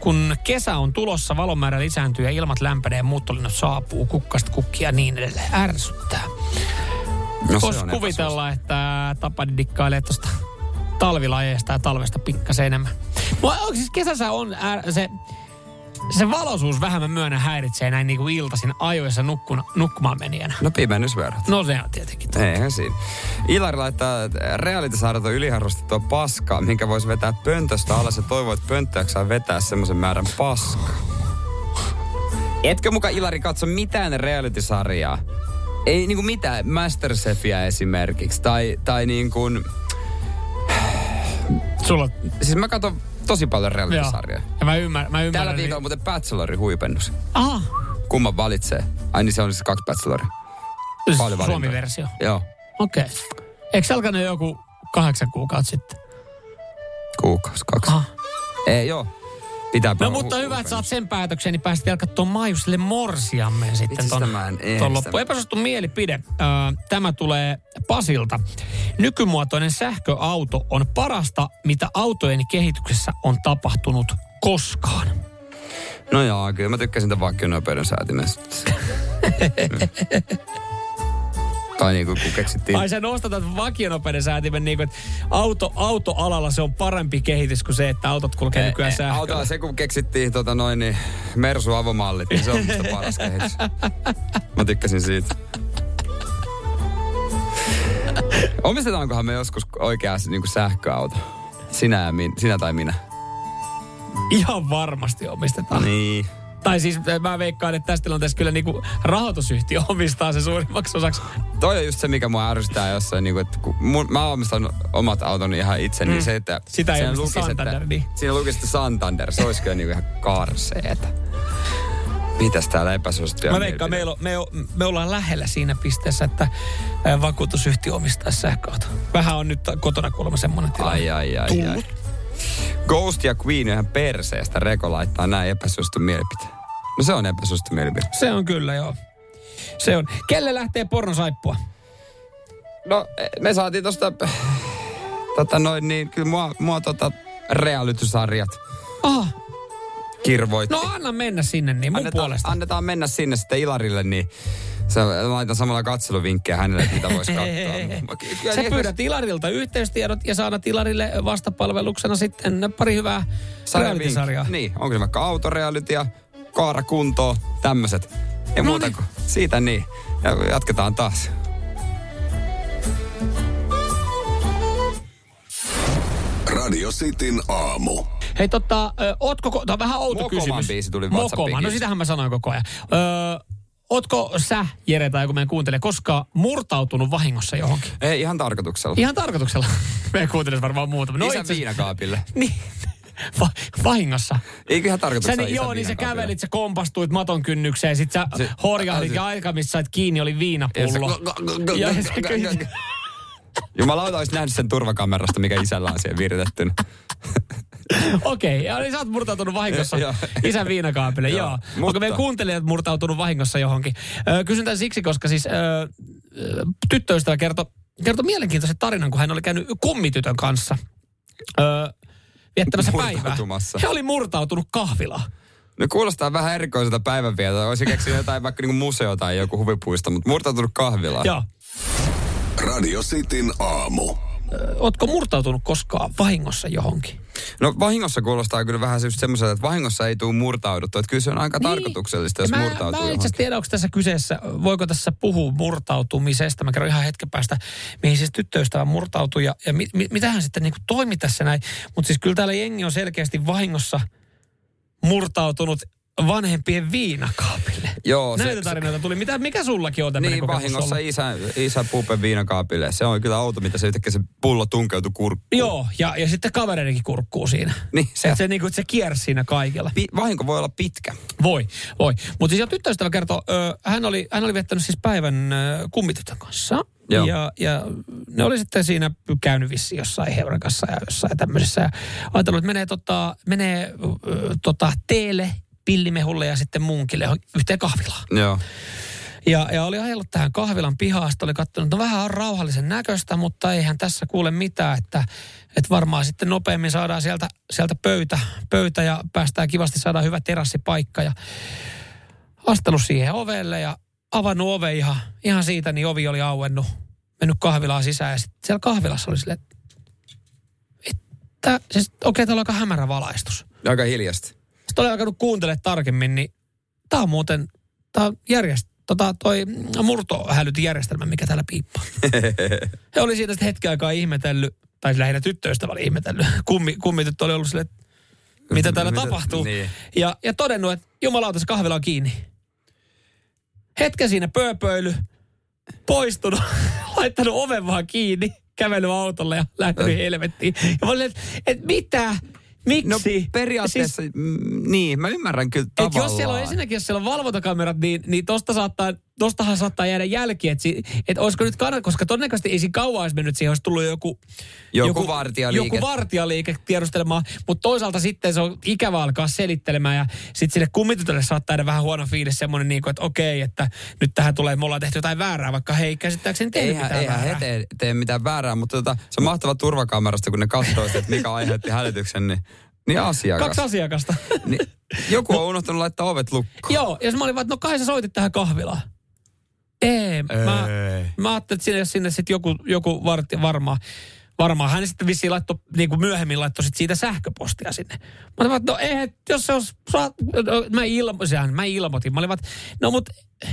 kun kesä on tulossa, valonmäärä lisääntyy ja ilmat lämpenee, muuttolinnat saapuu, kukkasta kukkia ja niin edelleen. Ärsyttää. No, Voisi kuvitella, että Tapani dikkailee tuosta talvilajeista ja talvesta pikkasen enemmän. Mua, siis kesässä on ää, se, se valoisuus vähän mä myönnän häiritsee näin niin kuin iltaisin ajoissa nukkuna, nukkumaan menijänä. No pimennysverot. No se on tietenkin. Eihän siinä. Ilari laittaa, realitysarjat on yliharrastettua paskaa, minkä voisi vetää pöntöstä alas ja toivoo, että pönttöäksi saa vetää semmoisen määrän paskaa. Etkö muka Ilari katso mitään reality-sarjaa? Ei niinku mitään, Masterchefia esimerkiksi, tai, tai niin kuin, Sulla, siis mä katson tosi paljon reality-sarjoja. ja mä ymmärrän. Mä ymmärrän Tällä viikolla muuten Bachelorin huipennus. Aha, Kumman valitsee? Ai niin se on siis kaksi Bacheloria. Suomi-versio. Joo, Okei. Okay. Eikö se alkanut joku kahdeksan kuukautta sitten? kuukausi, kaksi. Aha. Ei joo. Pitää No mutta hyvä, että saat sen päätöksen, niin pääsit vielä katsomaan Maijuselle morsiamme sitten ton, ton loppu. Epäsuosittu mielipide. Tämä tulee Pasilta. Nykymuotoinen sähköauto on parasta, mitä autojen kehityksessä on tapahtunut koskaan. No joo, kyllä mä tykkäsin tämän vakionopeuden säätimestä. <laughs> tai niin kuin kun keksittiin... Ai sä nostatat vakionopeuden säätimen niin kuin, että auto, autoalalla se on parempi kehitys kuin se, että autot kulkee Eh, nykyään eh, sähköllä. Autolla se, kun keksittiin tota noin, niin Mersu avomallit, niin se on musta paras kehitys. Mä tykkäsin siitä. Omistetaankohan me joskus oikeasti niin kuin sähköauto? Sinä, ja min, sinä tai minä. Ihan varmasti omistetaan. Niin. Tai siis äh, mä veikkaan, että tässä tilanteessa kyllä niinku rahoitusyhtiö <laughs> omistaa se suurimmaksi osaksi. Toi on just se, mikä mua ärsyttää jossain, niin kuin, että kun mun, mä omistan omat autoni ihan itse, mm. niin se, että... Sitä ei lukisi, Santander, että, niin. Siinä lukisi, että Santander, se olisi kyllä niin kuin ihan karseeta. Mitäs täällä epäsuosittuja Mä veikkaan, me, me, me ollaan lähellä siinä pisteessä, että äh, vakuutusyhtiö omistaa sähköauto. Vähän on nyt kotona kuulemma semmoinen tilanne. Ai, ai, ai, ai. Ghost ja Queen ihan perseestä. Reko laittaa näin epäsuosittu mielipite. No se on epäsuosittu mielipide. Se on kyllä, joo. Se on. Kelle lähtee pornosaippua? No, me saatiin tosta... Tota noin, niin kyllä mua, mua tota realitysarjat Ah, kirvoitti. no anna mennä sinne niin mun annetaan, puolesta. annetaan mennä sinne sitten Ilarille, niin se, laitan samalla katseluvinkkejä hänelle, mitä voisi katsoa. <laughs> Sä niin, pyydät Ilarilta yhteystiedot ja saadat Ilarille vastapalveluksena sitten pari hyvää reality-sarjaa. Niin, onko se vaikka autorealitya, kaara kuntoa, tämmöiset. Ja No muuta niin. kuin siitä niin. Ja jatketaan taas. Radio Cityn aamu. Hei totta, ö, ootko, ko- tää on vähän outo Mokoman kysymys. biisi tuli Mokoma, WhatsAppiin. no sitähän mä sanoin koko ajan. Ö, ootko sä, Jere, tai joku meidän kuuntelee, koskaan murtautunut vahingossa johonkin? Ei, ihan tarkoituksella. Ihan tarkoituksella. <laughs> Meidän kuuntelisi varmaan muuta. No Isän itse- viinakaapille. <laughs> Niin. Va- vahingossa. Eikö ihan Sä, niin, joo, niin sä viinakaapille? kävelit, sä kompastuit maton kynnykseen, sit sä Se- horjahdit se- ja aika, missä sait kiinni, oli viinapullo. Ja Ja se- <laughs> <laughs> Jumalauta olisi nähnyt sen turvakamerasta, mikä isällä on siihen viritetty. <laughs> Okei, okay, eli sä oot murtautunut vahingossa isän viinakaapille, joo. Joo, Onko mutta- meidän kuuntelijat murtautunut vahingossa johonkin? Ö, kysyn tämän siksi, koska siis ö, tyttöystävä kertoi kerto mielenkiintoisen tarinan, kun hän oli käynyt kummitytön kanssa ö, viettämässä päivää. He oli murtautunut kahvilaan. No kuulostaa vähän erikoiselta päivänvietolta. Olisi keksinyt jotain vaikka niinku museo tai joku huvipuisto, mutta murtautunut kahvilaan. Joo. Radio Cityn aamu. Ootko murtautunut koskaan vahingossa johonkin? No vahingossa kuulostaa kyllä vähän just semmoiselta, että vahingossa ei tule murtauduttu. Että kyllä se on aika niin. tarkoituksellista, jos mä, murtautuu Mä en itse tiedä, onko tässä kyseessä, voiko tässä puhua murtautumisesta. Mä kerron ihan hetken päästä, mihin siis tyttöystävä murtautui ja, ja mi, mi, mitä hän sitten niin toimi tässä näin. Mutta siis kyllä täällä jengi on selkeästi vahingossa murtautunut vanhempien viinakaapille. Joo, se- Näitä tarinoita tuli. Mitä, mikä sullakin on tämmöinen Niin, vahingossa ollut? isä, isä puupen viinakaapille. Se on kyllä auto, mitä se yhtäkkiä se pullo tunkeutui kurkkuun. Joo, ja, ja sitten kavereidenkin kurkkuu siinä. Niin, se, Se, se, niin kuin, se kiersi siinä kaikella. pi, vahinko voi olla pitkä. Voi, voi. Mutta siis jo tyttöystävä kertoo, ö, hän, oli, hän oli viettänyt siis päivän ö, kummitytön kanssa. Joo. Ja, ja ne oli sitten siinä käynyt vissiin jossain heurakassa ja jossain tämmöisessä. Ja ajatellut, että menee, tota, menee ö, tota, teelle, pillimehulle ja sitten munkille yhteen kahvilaan. Joo. Ja, ja oli ajellut tähän kahvilan pihaan, sitten oli katsonut, että no vähän on rauhallisen näköistä, mutta eihän tässä kuule mitään, että, että varmaan sitten nopeammin saadaan sieltä, sieltä pöytä, pöytä ja päästään kivasti, saadaan hyvä terassipaikka. Ja astellut siihen ovelle ja avannut ove ihan, ihan siitä, niin ovi oli auennut, mennyt kahvilaan sisään ja sitten siellä kahvilassa oli silleen, että siis, okei, okay, täällä on aika hämärä valaistus. Aika hiljasta. Sitten olen alkanut kuuntelemaan tarkemmin, niin tämä on muuten, tämä on järjest, tota, toi murtohälytijärjestelmä, mikä täällä piippaa. <laughs> He oli siitä sitten hetken aikaa ihmetellyt, tai lähinnä tyttöystävä oli ihmetellyt. Kummi, kummityttö oli ollut silleen, että mitä täällä Mitä- tapahtuu. niin. Ja, ja todennut, että jumalauta se kahvila on kiinni. Hetken siinä pööpöily, poistunut, <laughs> laittanut oven vaan kiinni, kävellyt autolle ja lähtenyt helvettiin. Ja mä olin, että et mitä? Miksi? No periaatteessa, siis, niin, mä ymmärrän kyllä Et tavallaan. jos siellä on ensinnäkin, jos siellä on valvontakamerat, niin, niin tosta saattaa, tostahan saattaa jäädä jälki, että si, et olisiko nyt kannat, koska todennäköisesti ei siinä kauan olisi mennyt siihen, olisi tullut joku... Joku vartijaliike. Joku vartijaliike tiedustelemaan, mutta toisaalta sitten se on ikävä alkaa selittelemään ja sitten sille kummitytölle saattaa jäädä vähän huono fiilis semmoinen, niin kuin, että okei, että nyt tähän tulee, me ollaan tehty jotain väärää, vaikka he ei käsittääkseni tehnyt Eihän, mitään eihän he väärää. tee, tee mitään väärää, mutta tota, se on mahtava turvakamerasta, kun ne katsoo että mikä aiheutti hälytyksen, niin, niin asiakas. Kaksi asiakasta. Niin, joku on unohtanut laittaa ovet lukkoon. Joo, ja mä olin vaan, että no kai sä soitit tähän kahvilaan. Ei, mä, mä ajattelin, että sinne, sinne sitten joku, joku varti, varmaan, varmaan hän sitten vissiin laittoi, niin kuin myöhemmin laittoi sit siitä sähköpostia sinne. Mä olin no eihän, jos se olisi, saa, no, mä, ilmo, sehän, mä ilmoitin. Mä olin no mut,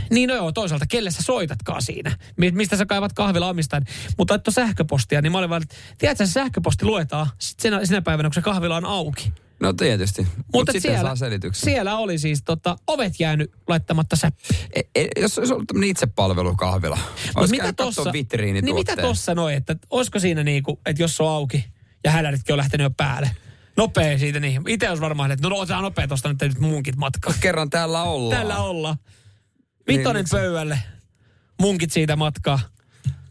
niin no joo, toisaalta, kelle sä soitatkaan siinä? Mi- Mistä sä kaivat kahvila omistajan? Mutta laittoi sähköpostia, niin mä olin vaan, että tiedätkö, se sähköposti luetaan sitten sinä, sinä päivänä, kun se kahvila on auki. No tietysti. Mutta Mut sitten siellä, saa selityksen. siellä oli siis tota, ovet jäänyt laittamatta säppiin. E, e, jos olisi ollut tämmöinen itsepalvelukahvila. Olisi mitä tossa, niin mitä tossa noin, että olisiko siinä niinku, että jos se on auki ja häläritkin on lähtenyt jo päälle. Nopea siitä niin. Itse olisi varmaan, että no otetaan nopea tosta nyt, nyt munkit matkaa. Kerran täällä ollaan. Täällä ollaan. Vitonen miksi? pöydälle. Munkit siitä matkaa.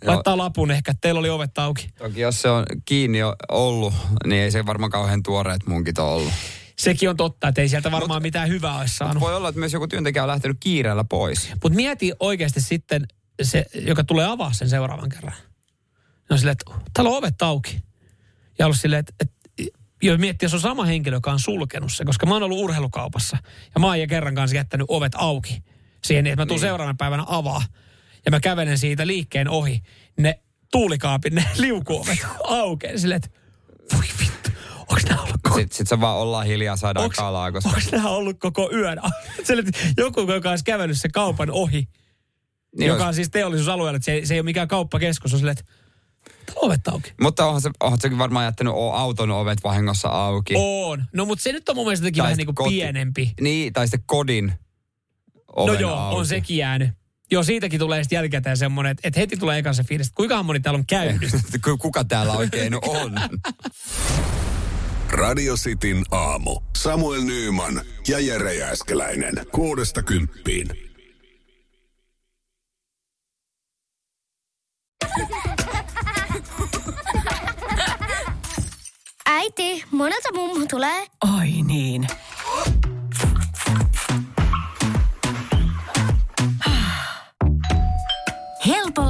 Laittaa lapun ehkä, että teillä oli ovet auki. Toki jos se on kiinni ollut, niin ei se varmaan kauhean tuoreet munkit ole ollut. Sekin on totta, että ei sieltä varmaan mitään hyvää olisi saanut. Voi olla, että myös joku työntekijä on lähtenyt kiireellä pois. Mutta mieti oikeasti sitten se, joka tulee avaa sen seuraavan kerran. No silleen, että täällä on ovet auki. Ja ollut silleen, että, että jo miettiä, jos on sama henkilö, joka on sulkenut se, koska mä oon ollut urheilukaupassa ja mä oon kerran kanssa jättänyt ovet auki siihen, että mä tuun niin. seuraavana päivänä avaa ja mä kävelen siitä liikkeen ohi. Ne tuulikaapin, ne <laughs> liukuovet aukeaa silleen, että voi vittu, onks nää ollut koko, Sitten sit se vaan ollaan hiljaa, saadaan Onks- kalaa, koska... onks nää ollut koko yön? <laughs> Että joku, joka olisi kävellyt se kaupan ohi, Niin joka olisi- on siis teollisuusalueella, että se, se ei ole mikään kauppakeskus, on silleen, että ovet auki. Mutta onhan se, onhan sekin varmaan jättänyt auton ovet vahingossa auki. On. No mutta se nyt on mun mielestä vähän niin kuin koti- pienempi. Niin, tai sitten kodin oven no joo, auki. on sekin jäänyt. Joo, siitäkin tulee sitten jälkikäteen semmoinen, että, heti tulee ekan se fiilis, että kuinka moni täällä on käynyt. <laughs> Ku- Kuka täällä oikein on? <laughs> Radio Cityn aamu. Samuel Nyyman ja Jere Jääskeläinen. Kuudesta kymppiin. Äiti, monelta mummu tulee? Oi niin.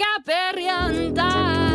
käperjantai.